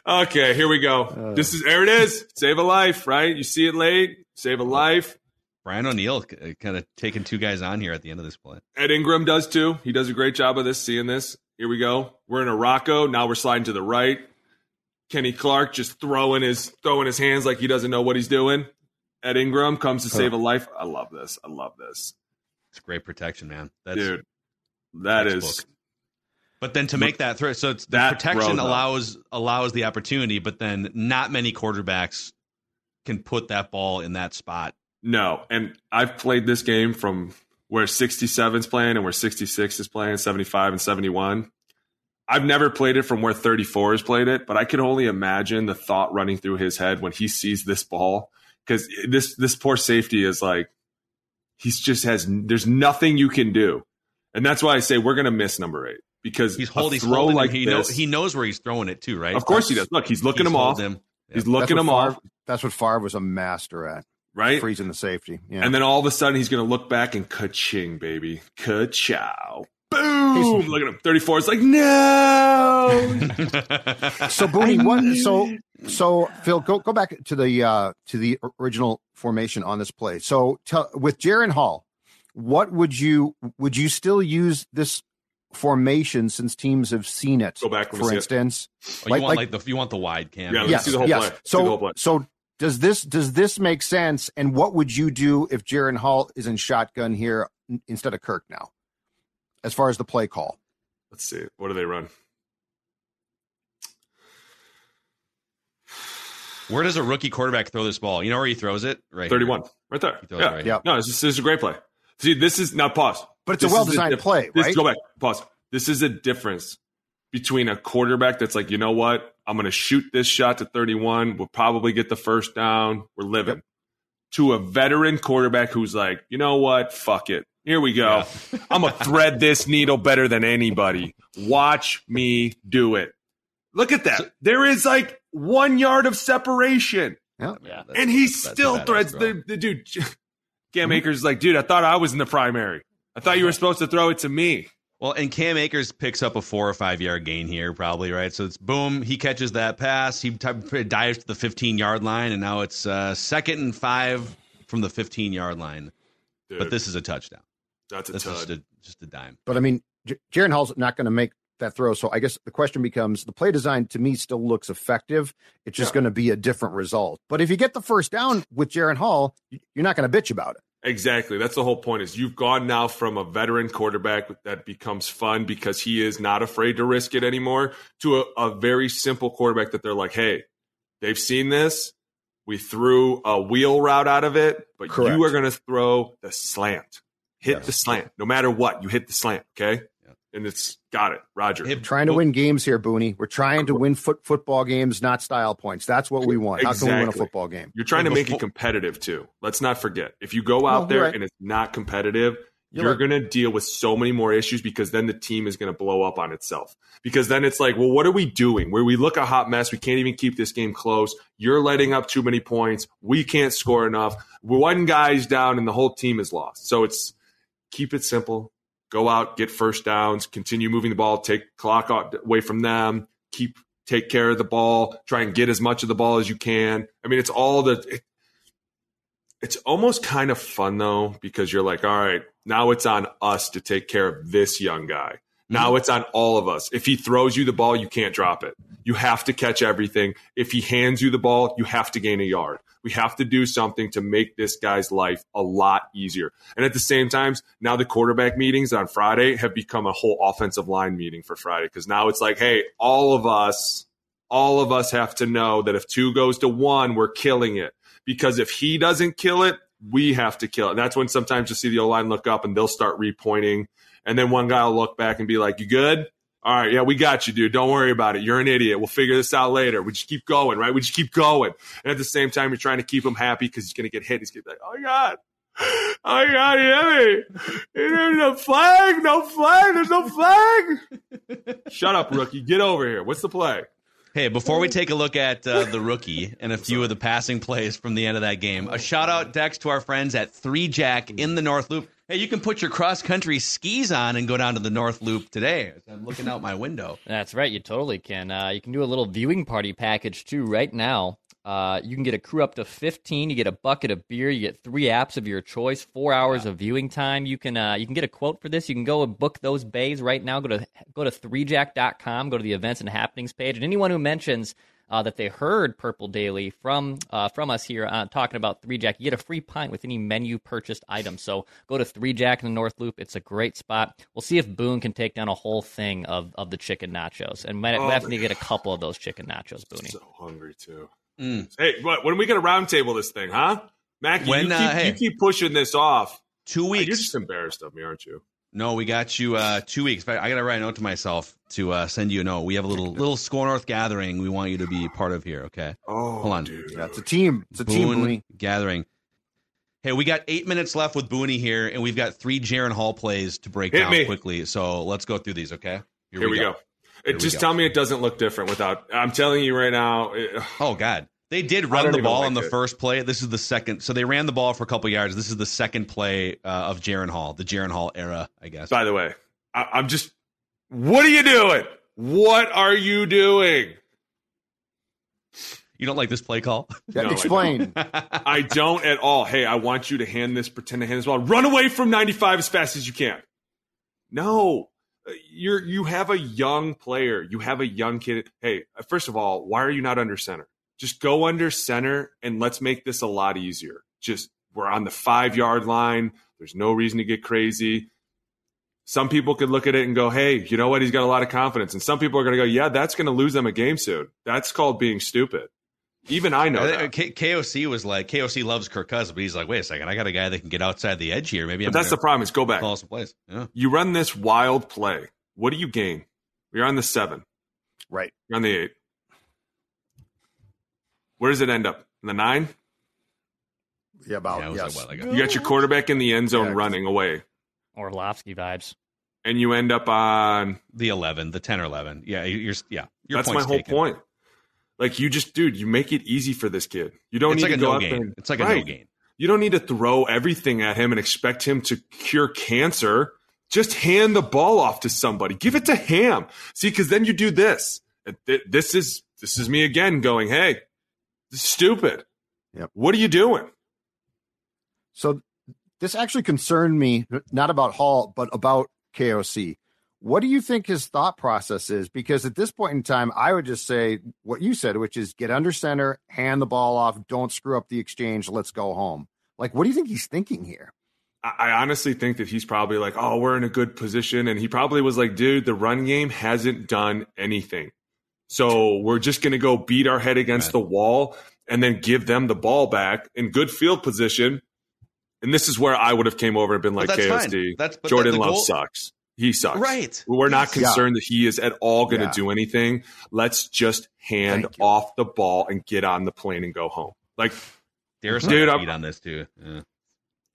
Speaker 4: Okay, here we go. Uh. this is, there it is. Save a life, right? You see it late, save a life.
Speaker 3: Brian O'Neill uh, kind of taking two guys on here at the end of this play.
Speaker 4: Ed Ingram does too. He does a great job of this, seeing this. Here we go. We're in a Rocco. Now we're sliding to the right. Kenny Clark just throwing his throwing his hands like he doesn't know what he's doing. Ed Ingram comes to save a life. I love this. I love this.
Speaker 3: It's great protection, man. That's
Speaker 4: Dude, that is.
Speaker 3: But then to make that throw, so it's the protection
Speaker 4: throw, though.
Speaker 3: allows allows the opportunity, but then not many quarterbacks can put that ball in that spot.
Speaker 4: No, and I've played this game from where 67's playing and where 66 is playing, 75 and 71. I've never played it from where 34 has played it, but I can only imagine the thought running through his head when he sees this ball because this this poor safety is like he's just has there's nothing you can do, and that's why I say we're gonna miss number eight because
Speaker 3: He's
Speaker 4: a
Speaker 3: holding, he's
Speaker 4: throw
Speaker 3: holding
Speaker 4: like.
Speaker 3: He,
Speaker 4: this,
Speaker 3: knows, he knows where he's throwing it too, right?
Speaker 4: of course he does. Look, he's looking
Speaker 3: He's
Speaker 4: him off.
Speaker 3: holding him.
Speaker 4: He's looking
Speaker 5: what
Speaker 4: him
Speaker 5: Favre-
Speaker 4: off,
Speaker 5: That's what Favre was a master at,
Speaker 4: right?
Speaker 5: freezing the safety. Yeah.
Speaker 4: And then all of a sudden he's going to look back and ka-ching, baby. Ka-chow. Boom. Look at him. 34 is like, no.
Speaker 5: so Booney, what? So so Phil, go go back to the uh to the original formation on this play. So tell with Jaren Hall, what would you would you still use this formation since teams have seen it?
Speaker 4: Go back,
Speaker 5: for instance.
Speaker 3: Oh, you want like, the you want the wide cam.
Speaker 4: Yeah, let's
Speaker 5: yes,
Speaker 4: see the whole
Speaker 5: yes.
Speaker 4: play. See whole
Speaker 5: So so does this does this make sense? And what would you do if Jaren Hall is in shotgun here instead of Kirk now? As far as the play call.
Speaker 4: Let's see. What do they run?
Speaker 3: Where does a rookie quarterback throw this ball? You know where he throws it? Right. here.
Speaker 4: 31. Right there.
Speaker 3: He
Speaker 4: Yeah.
Speaker 3: it right
Speaker 5: Yep.
Speaker 4: No, this is, this is a great play. See, this is now pause.
Speaker 5: But it's a
Speaker 4: This is the
Speaker 5: well-designed
Speaker 4: diff-
Speaker 5: play,
Speaker 4: this,
Speaker 5: right?
Speaker 4: Go back. Pause. This is a difference between a quarterback that's like, you know what? I'm going to shoot this shot to 31. We'll probably get the first down. We're living. To a veteran quarterback who's like, you know what? Fuck it. Here we go. I'm going to thread this needle better than anybody. Watch me do it. Look at that. There is like one yard of separation.
Speaker 5: Yeah.
Speaker 6: Yeah.
Speaker 4: and he still threads the, the dude. Cam Akers is like, dude, I thought I was in the primary. I thought you were supposed to throw it to me.
Speaker 3: Well, and Cam Akers picks up a four or five yard gain here, probably right. So it's boom. He catches that pass. He t- dives to the 15 yard line, and now it's uh, second and five from the 15 yard line.
Speaker 4: Dude,
Speaker 3: But this is a touchdown.
Speaker 4: That's a
Speaker 3: This is
Speaker 4: tud.
Speaker 3: just a, just a dime.
Speaker 5: But I mean, J- Jaren Hall's not going to make that throw. So I guess the question becomes the play design to me still looks effective. It's just
Speaker 4: Yeah.
Speaker 5: going to be a different result. But if you get the first down with Jaren Hall, you're not going to bitch about it.
Speaker 4: Exactly. That's the whole point. Is you've gone now from a veteran quarterback that becomes fun because he is not afraid to risk it anymore to a, a very simple quarterback that they're like, hey, they've seen this. We threw a wheel route out of it, but
Speaker 5: Correct.
Speaker 4: you are going to throw the slant. Hit
Speaker 5: Yes.
Speaker 4: the slant, no matter what. You hit the slant, okay?
Speaker 3: Yeah.
Speaker 4: And it's got it, Roger.
Speaker 3: Hey,
Speaker 5: Trying to win games here, Booney. We're trying to win foot football games, not style points. That's what we want. How can we win a football game?
Speaker 4: You're trying to
Speaker 3: Well,
Speaker 4: make it competitive too. Let's not forget. If you go out
Speaker 5: No,
Speaker 4: there
Speaker 5: right.
Speaker 4: and it's not competitive,
Speaker 5: You're
Speaker 4: you're,
Speaker 5: right.
Speaker 4: going to deal with so many more issues because then the team is going to blow up on itself. Because then it's like, well, what are we doing? Where we look a hot mess, we can't even keep this game close. You're letting up too many points. We can't score enough. One guy's down and the whole team is lost. So it's keep it simple. Go out, get first downs, continue moving the ball, take clock away from them, keep take care of the ball, try and get as much of the ball as you can. I mean, it's all the it, it's almost kind of fun though because you're like, all right, now it's on us to take care of this young guy. Now it's on all of us. If he throws you the ball, you can't drop it. You have to catch everything. If he hands you the ball, you have to gain a yard. We have to do something to make this guy's life a lot easier. And at the same time, now the quarterback meetings on Friday have become a whole offensive line meeting for Friday because now it's like, hey, all of us, all of us have to know that if two goes to one, we're killing it. Because if he doesn't kill it, we have to kill it. And that's when sometimes you see the O line look up and they'll start repointing. And then one guy will look back and be like, You good? All right, yeah, we got you, dude. Don't worry about it. You're an idiot. We'll figure this out later. We just keep going, right? We just keep going. And at the same time, you're trying to keep him happy because he's going to get hit. He's going to be like, Oh, my God. Oh, my God, he hit me. There's no flag. No flag. There's no flag. Shut up, rookie. Get over here. What's the play?
Speaker 3: Hey, before we take a look at uh, the rookie and a few of the passing plays from the end of that game, a shout out, Dex, to our friends at Three Jack in the North Loop. Hey, you can put your cross country skis on and go down to the North Loop today. I'm looking out my window.
Speaker 6: That's right. You totally can. Uh, you can do a little viewing party package too right now. Uh, you can get a crew up to 15. You get a bucket of beer. You get three apps of your choice. Four hours of viewing time. You can uh, you can get a quote for this. You can go and book those bays right now. Go to go to 3jack.com. Go to the events and happenings page. And anyone who mentions uh, that they heard Purple Daily from uh, from us here uh, talking about Three Jack, you get a free pint with any menu purchased item. So go to Three Jack in the North Loop. It's a great spot. We'll see if Boone can take down a whole thing of, of the chicken nachos, and might,
Speaker 4: Oh,
Speaker 6: we have to get a couple of those chicken nachos, Booney.
Speaker 4: So hungry, too.
Speaker 3: Mm.
Speaker 4: Hey, what, when are we going to roundtable this thing, huh? Mackie,
Speaker 3: When,
Speaker 4: you,
Speaker 3: uh,
Speaker 4: keep,
Speaker 3: hey.
Speaker 4: you keep pushing this off.
Speaker 3: Two weeks.
Speaker 4: You're just embarrassed of me, aren't you?
Speaker 3: No, we got you uh, two weeks. But I got to write a note to myself to uh, send you a note. We have a little little Score North gathering we want you to be part of here, okay?
Speaker 4: Oh,
Speaker 3: Hold on.
Speaker 4: dude.
Speaker 5: It's a team. It's a team,
Speaker 3: Boone
Speaker 5: Booney.
Speaker 3: gathering. Hey, we got eight minutes left with Booney here, and we've got three Jaren Hall plays to break
Speaker 4: Hit
Speaker 3: down
Speaker 4: me.
Speaker 3: quickly. So let's go through these, okay?
Speaker 4: Here, we go.
Speaker 3: Here
Speaker 4: It,
Speaker 3: we
Speaker 4: just
Speaker 3: go.
Speaker 4: tell me it doesn't look different without. I'm telling you right now. It,
Speaker 3: Oh God, they did run the ball
Speaker 4: like
Speaker 3: on the
Speaker 4: it.
Speaker 3: first play. This is the second. So they ran the ball for a couple yards. This is the second play uh, of Jaren Hall, the Jaren Hall era, I guess.
Speaker 4: by the way, I, I'm just. What are you doing? What are you doing?
Speaker 3: You don't like this play call?
Speaker 5: Yeah,
Speaker 4: No, I
Speaker 5: explain.
Speaker 4: I don't at all. Hey, I want you to hand this, pretend to hand this ball. Run away from 95 as fast as you can. No, you're you have a young player. You have a young kid. Hey, first of all, why are you not under center? Just go under center and let's make this a lot easier. Just we're on the five yard line. There's no reason to get crazy. Some people could look at it and go, "Hey, you know what? He's got a lot of confidence." And some people are going to go, "Yeah, that's going to lose them a game soon." That's called being stupid. Even I know
Speaker 3: Uh,
Speaker 4: that.
Speaker 3: K- KOC was like KOC loves Kirk Cousins, but he's like, wait a second, I got a guy that can get outside the edge here. Maybe
Speaker 4: But
Speaker 3: I'm
Speaker 4: that's the problem. Is go back.
Speaker 3: call some plays. Yeah.
Speaker 4: You run this wild play. What do you gain? You're on the seven.
Speaker 5: Right.
Speaker 4: You're on the eight. Where does it end up? In the nine?
Speaker 5: Yeah, about
Speaker 3: Yeah,
Speaker 5: yes.
Speaker 3: like, what, like a-
Speaker 4: You got your quarterback in the end zone
Speaker 5: Yeah.
Speaker 4: running away,
Speaker 6: Orlovsky vibes.
Speaker 4: and you end up on.
Speaker 3: the eleven, the ten or eleven. Yeah, you're yeah. Your
Speaker 4: that's my whole
Speaker 3: taken.
Speaker 4: point. Like you just, dude, you make it easy for this kid. You don't
Speaker 3: It's
Speaker 4: need
Speaker 3: like
Speaker 4: to
Speaker 3: a
Speaker 4: go
Speaker 3: no
Speaker 4: out
Speaker 3: gain.
Speaker 4: there.
Speaker 3: It's like a no gain.
Speaker 4: You don't need to throw everything at him and expect him to cure cancer. Just hand the ball off to somebody. Give it to Ham. See, because then you do this. This is this is me again going, hey, this is stupid.
Speaker 5: Yep.
Speaker 4: What are you doing?
Speaker 5: So this actually concerned me, not about Hall, but about KOC. What do you think his thought process is? Because at this point in time, I would just say what you said, which is get under center, hand the ball off, don't screw up the exchange, let's go home. Like, what do you think he's thinking here?
Speaker 4: I I honestly think that he's probably like, oh, we're in a good position. And he probably was like, dude, the run game hasn't done anything. So we're just going to go beat our head against
Speaker 3: Right.
Speaker 4: the wall and then give them the ball back in good field position. And this is where I would have came over and been
Speaker 3: But
Speaker 4: like,
Speaker 3: that's fine. That's but
Speaker 4: Jordan
Speaker 3: the, the
Speaker 4: Love
Speaker 3: goal-
Speaker 4: sucks. He sucks.
Speaker 3: Right.
Speaker 4: We're not
Speaker 5: Yeah.
Speaker 4: concerned that he is at all going to
Speaker 5: Yeah.
Speaker 4: do anything. Let's just hand off the ball and get on the plane and go home. Like,
Speaker 3: There's
Speaker 4: Dude, I'm,
Speaker 3: beat on this too. Yeah.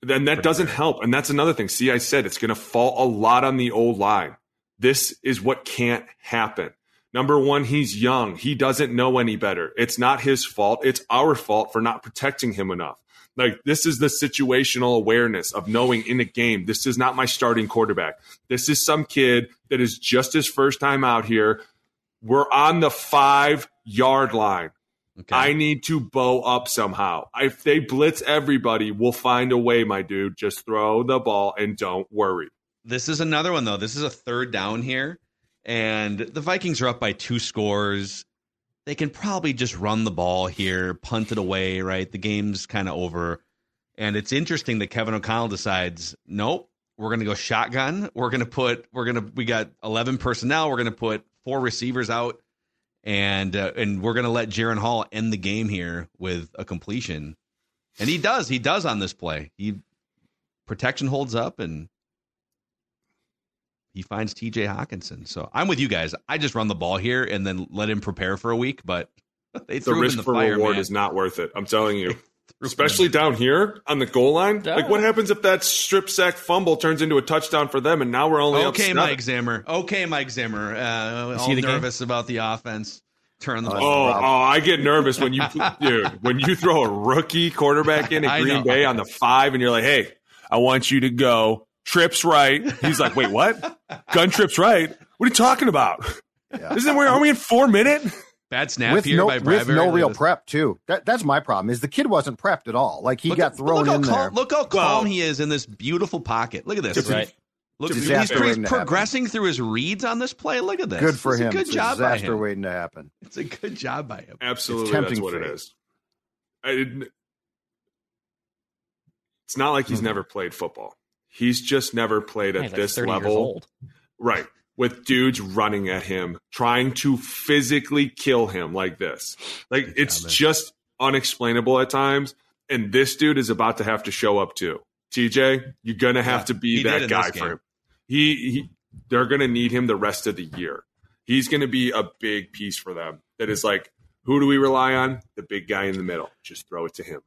Speaker 4: then that
Speaker 3: Pretty
Speaker 4: doesn't
Speaker 3: rare.
Speaker 4: help. And that's another thing. See, I said it's going to fall a lot on the old line. This is what can't happen. Number one, he's young. He doesn't know any better. It's not his fault. It's our fault for not protecting him enough. Like, this is the situational awareness of knowing in a game, this is not my starting quarterback. This is some kid that is just his first time out here. We're on the five yard line.
Speaker 3: Okay.
Speaker 4: I need to bow up somehow. If they blitz everybody, we'll find a way, my dude. Just throw the ball and don't worry.
Speaker 3: This is another one though. This is a third down here, and the Vikings are up by two scores. They can probably just run the ball here, punt it away. Right, the game's kind of over, and it's interesting that Kevin O'Connell decides, nope, we're going to go shotgun. We're going to put, we're going to, we got eleven personnel. We're going to put four receivers out, and uh, and we're going to let Jaren Hall end the game here with a completion, and he does. He does on this play. He protection holds up and he finds TJ Hockenson. So I'm with you guys. I just run the ball here and then let him prepare for a week, but they
Speaker 4: The
Speaker 3: threw him
Speaker 4: risk
Speaker 3: in the
Speaker 4: for
Speaker 3: fire,
Speaker 4: reward
Speaker 3: man.
Speaker 4: is not worth it. I'm telling you.
Speaker 3: Threw him
Speaker 4: Especially down here on the goal line.
Speaker 6: Yeah.
Speaker 4: Like, what happens if that strip sack fumble turns into a touchdown for them and now we're only
Speaker 3: Okay,
Speaker 4: seven?
Speaker 3: Mike Zimmer. Okay, Mike Zimmer. Uh, all
Speaker 6: see the game?
Speaker 3: nervous about the offense. Turn the
Speaker 5: Oh,
Speaker 3: ball.
Speaker 4: Oh, oh, I get nervous when you, dude, when you throw a rookie quarterback in at Green
Speaker 3: know.
Speaker 4: Bay on the five, and you're like, "Hey, I want you to go trips right." He's like, "Wait, what? Gun trips right? What are you talking about?
Speaker 5: Yeah.
Speaker 4: Isn't where are we in four minute?
Speaker 3: Bad snap
Speaker 5: with
Speaker 3: here
Speaker 5: no
Speaker 3: by
Speaker 5: with no real prep too. That that's my problem. Is the kid wasn't prepped at all. Like he
Speaker 3: at-
Speaker 5: got thrown
Speaker 3: look how
Speaker 5: in
Speaker 3: calm,
Speaker 5: there.
Speaker 3: Look how calm
Speaker 4: Well-
Speaker 3: he is in this beautiful pocket. Look at this.
Speaker 6: Right.
Speaker 3: Look,
Speaker 4: it's
Speaker 3: he's, he's
Speaker 5: waiting to happen.
Speaker 3: progressing through his reads on this play. Look at this.
Speaker 5: Good for
Speaker 3: It's
Speaker 5: him.
Speaker 3: A good
Speaker 5: it's
Speaker 3: job
Speaker 5: a
Speaker 3: by
Speaker 5: disaster
Speaker 3: him.
Speaker 5: waiting to happen.
Speaker 3: It's a good job by him.
Speaker 4: Absolutely,
Speaker 5: tempting
Speaker 4: that's what it
Speaker 5: fate.
Speaker 4: is. I didn't- it's not like he's
Speaker 5: Mhm.
Speaker 4: never played football. He's just never played at
Speaker 6: he's like
Speaker 4: this
Speaker 6: 30
Speaker 4: level. Right. With dudes running at him, trying to physically kill him like this. Like
Speaker 3: Good
Speaker 4: it's
Speaker 3: job, man.
Speaker 4: just unexplainable at times. And this dude is about to have to show up too. TJ, you're gonna have
Speaker 3: Yeah,
Speaker 4: to be that guy for him. He, he they're gonna need him the rest of the year. He's gonna be a big piece for them. That is like, who do we rely on? The big guy in the middle. Just throw it to him.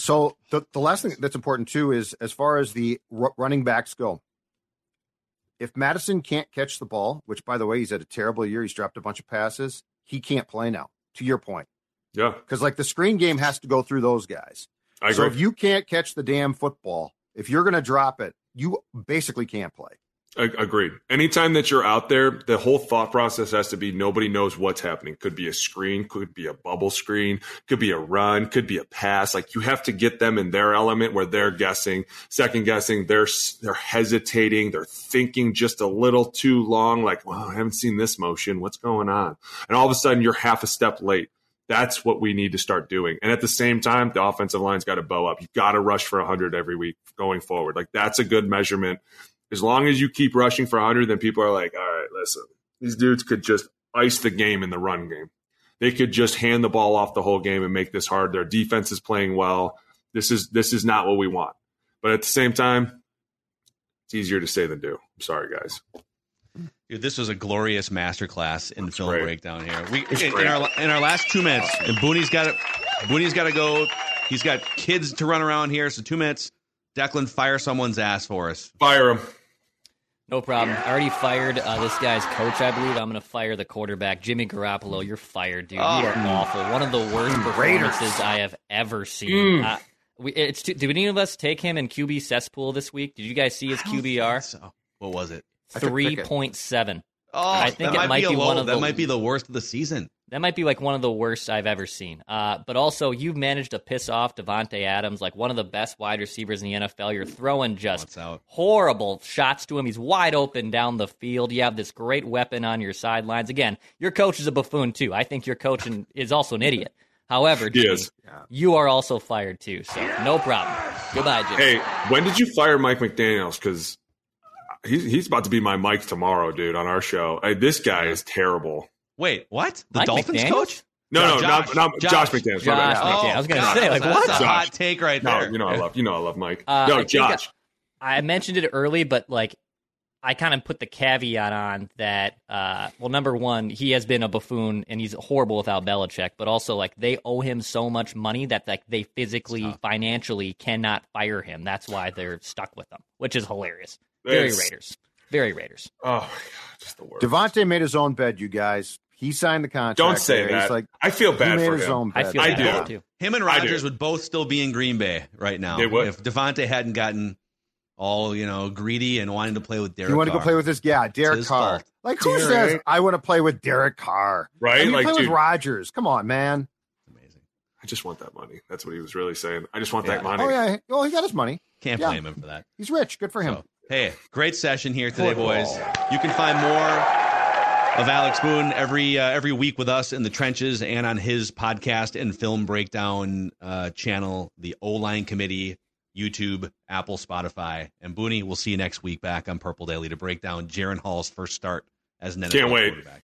Speaker 5: So the the last thing that's important too is as far as the r- running backs go. If Mattison can't catch the ball, which by the way he's had a terrible year, he's dropped a bunch of passes. He can't play now. To your point,
Speaker 4: Yeah,
Speaker 5: because like the screen game has to go through those guys.
Speaker 4: I
Speaker 5: so
Speaker 4: agree.
Speaker 5: if you can't catch the damn football, if you're going to drop it, you basically can't play.
Speaker 4: Ag- Agreed. Anytime that you're out there, the whole thought process has to be nobody knows what's happening. Could be a screen, could be a bubble screen, could be a run, could be a pass. Like you have to get them in their element where they're guessing, second guessing, they're they're hesitating, they're thinking just a little too long. Like, wow, I haven't seen this motion. What's going on? And all of a sudden, you're half a step late. That's what we need to start doing. And at the same time, the offensive line's got to bow up. You've got to rush for 100 every week going forward. Like that's a good measurement as long as you keep rushing for 100, then people are like, all right, listen, these dudes could just ice the game in the run game. they could just hand the ball off the whole game and make this hard. Their defense is playing well. This is this is not what we want. But at the same time, it's easier to say than do. I'm sorry, guys.
Speaker 3: Dude, this was a glorious masterclass in
Speaker 4: That's
Speaker 3: film
Speaker 4: great.
Speaker 3: breakdown here. We in, in our in our last two minutes, and Booney's got to Booney's got to go. He's got kids to run around here, so two minutes. Declan, fire someone's ass for us.
Speaker 4: Fire him.
Speaker 6: No problem. I already fired uh, this guy's coach, I believe. I'm going to fire the quarterback, Jimmy Garoppolo. You're fired, dude.
Speaker 3: Oh.
Speaker 6: You are awful. One of the worst performances I have ever seen. Uh, we, it's too, did any of us take him in QB cesspool this week? Did you guys see his QBR?
Speaker 3: So, what was it?
Speaker 6: Three point seven.
Speaker 3: Oh,
Speaker 6: I think
Speaker 3: that
Speaker 6: it
Speaker 3: might,
Speaker 6: might
Speaker 3: be,
Speaker 6: be one
Speaker 3: low.
Speaker 6: of
Speaker 3: that
Speaker 6: the-
Speaker 3: might be the worst of the season.
Speaker 6: That might be like one of the worst I've ever seen. Uh, but also, you've managed to piss off Davante Adams, like one of the best wide receivers in the NFL. You're throwing just
Speaker 3: out?
Speaker 6: horrible shots to him. He's wide open down the field. You have this great weapon on your sidelines. Again, your coach is a buffoon too. I think your coach is also an idiot. However,
Speaker 4: He
Speaker 6: Jimmy,
Speaker 4: is.
Speaker 6: you are also fired too. So no problem. Goodbye, Jimmy.
Speaker 4: Hey, when did you fire Mike McDaniels? Because he's he's about to be my Mike tomorrow, dude, on our show. Hey, this guy is terrible.
Speaker 3: Wait, what? The
Speaker 6: Mike
Speaker 3: Dolphins
Speaker 6: McDaniels?
Speaker 3: coach?
Speaker 4: No, no,
Speaker 3: Josh,
Speaker 4: not, not
Speaker 3: Josh.
Speaker 4: Josh, McDaniels. my bad.
Speaker 6: Josh
Speaker 4: No.
Speaker 6: McDaniels. I was gonna
Speaker 3: God,
Speaker 6: say, like,
Speaker 3: that's
Speaker 6: what?
Speaker 3: a
Speaker 4: Josh.
Speaker 3: hot take right
Speaker 4: No,
Speaker 3: there.
Speaker 4: you know I love you know I love Mike.
Speaker 6: Uh, I
Speaker 4: no,
Speaker 6: think
Speaker 4: Josh.
Speaker 6: I mentioned it early, but like I kind of put the caveat on that. Uh, well, number one, he has been a buffoon and he's horrible without Belichick. But also, like they owe him so much money that like they physically, financially cannot fire him. That's why they're stuck with him, which is hilarious. Very
Speaker 4: It's-
Speaker 6: Raiders. Very Raiders.
Speaker 4: Oh my god, just the worst.
Speaker 5: Davante made his own bed, you guys. He signed the contract.
Speaker 4: Don't say
Speaker 5: there.
Speaker 4: that.
Speaker 5: He's like
Speaker 4: I feel
Speaker 5: he
Speaker 4: bad
Speaker 5: made
Speaker 4: for
Speaker 5: his
Speaker 4: him.
Speaker 5: own
Speaker 6: I feel
Speaker 4: I
Speaker 6: bad
Speaker 4: do.
Speaker 6: too.
Speaker 3: Him and
Speaker 4: I.
Speaker 3: Rodgers would both still be in Green Bay right now.
Speaker 4: They would.
Speaker 3: If Davante hadn't gotten all, you know, greedy and wanting to play with Derek Carr.
Speaker 5: You want to go play with this? Yeah, Derek
Speaker 3: his
Speaker 5: Carr.
Speaker 3: fault.
Speaker 5: Like who
Speaker 4: Derek.
Speaker 5: says I want to play with Derek Carr?
Speaker 4: Right?
Speaker 5: I mean,
Speaker 4: Like,
Speaker 5: play
Speaker 4: dude-
Speaker 5: with Rodgers. Come on, man.
Speaker 3: Amazing.
Speaker 4: I just want that money. That's what he was really saying. I just want
Speaker 3: Yeah.
Speaker 4: that money.
Speaker 5: Oh yeah. Well, he got his money.
Speaker 3: Can't
Speaker 5: Yeah.
Speaker 3: blame him for that.
Speaker 5: He's rich. Good for him.
Speaker 3: So, hey, great session here today, boys. You can find more of Alex Boone every uh, every week with us in the trenches and on his podcast and film breakdown uh, channel, the O Line Committee, YouTube, Apple, Spotify, and Booney. We'll see you next week back on Purple Daily to break down Jaren Hall's first start as an NFL
Speaker 4: Can't wait.
Speaker 3: quarterback.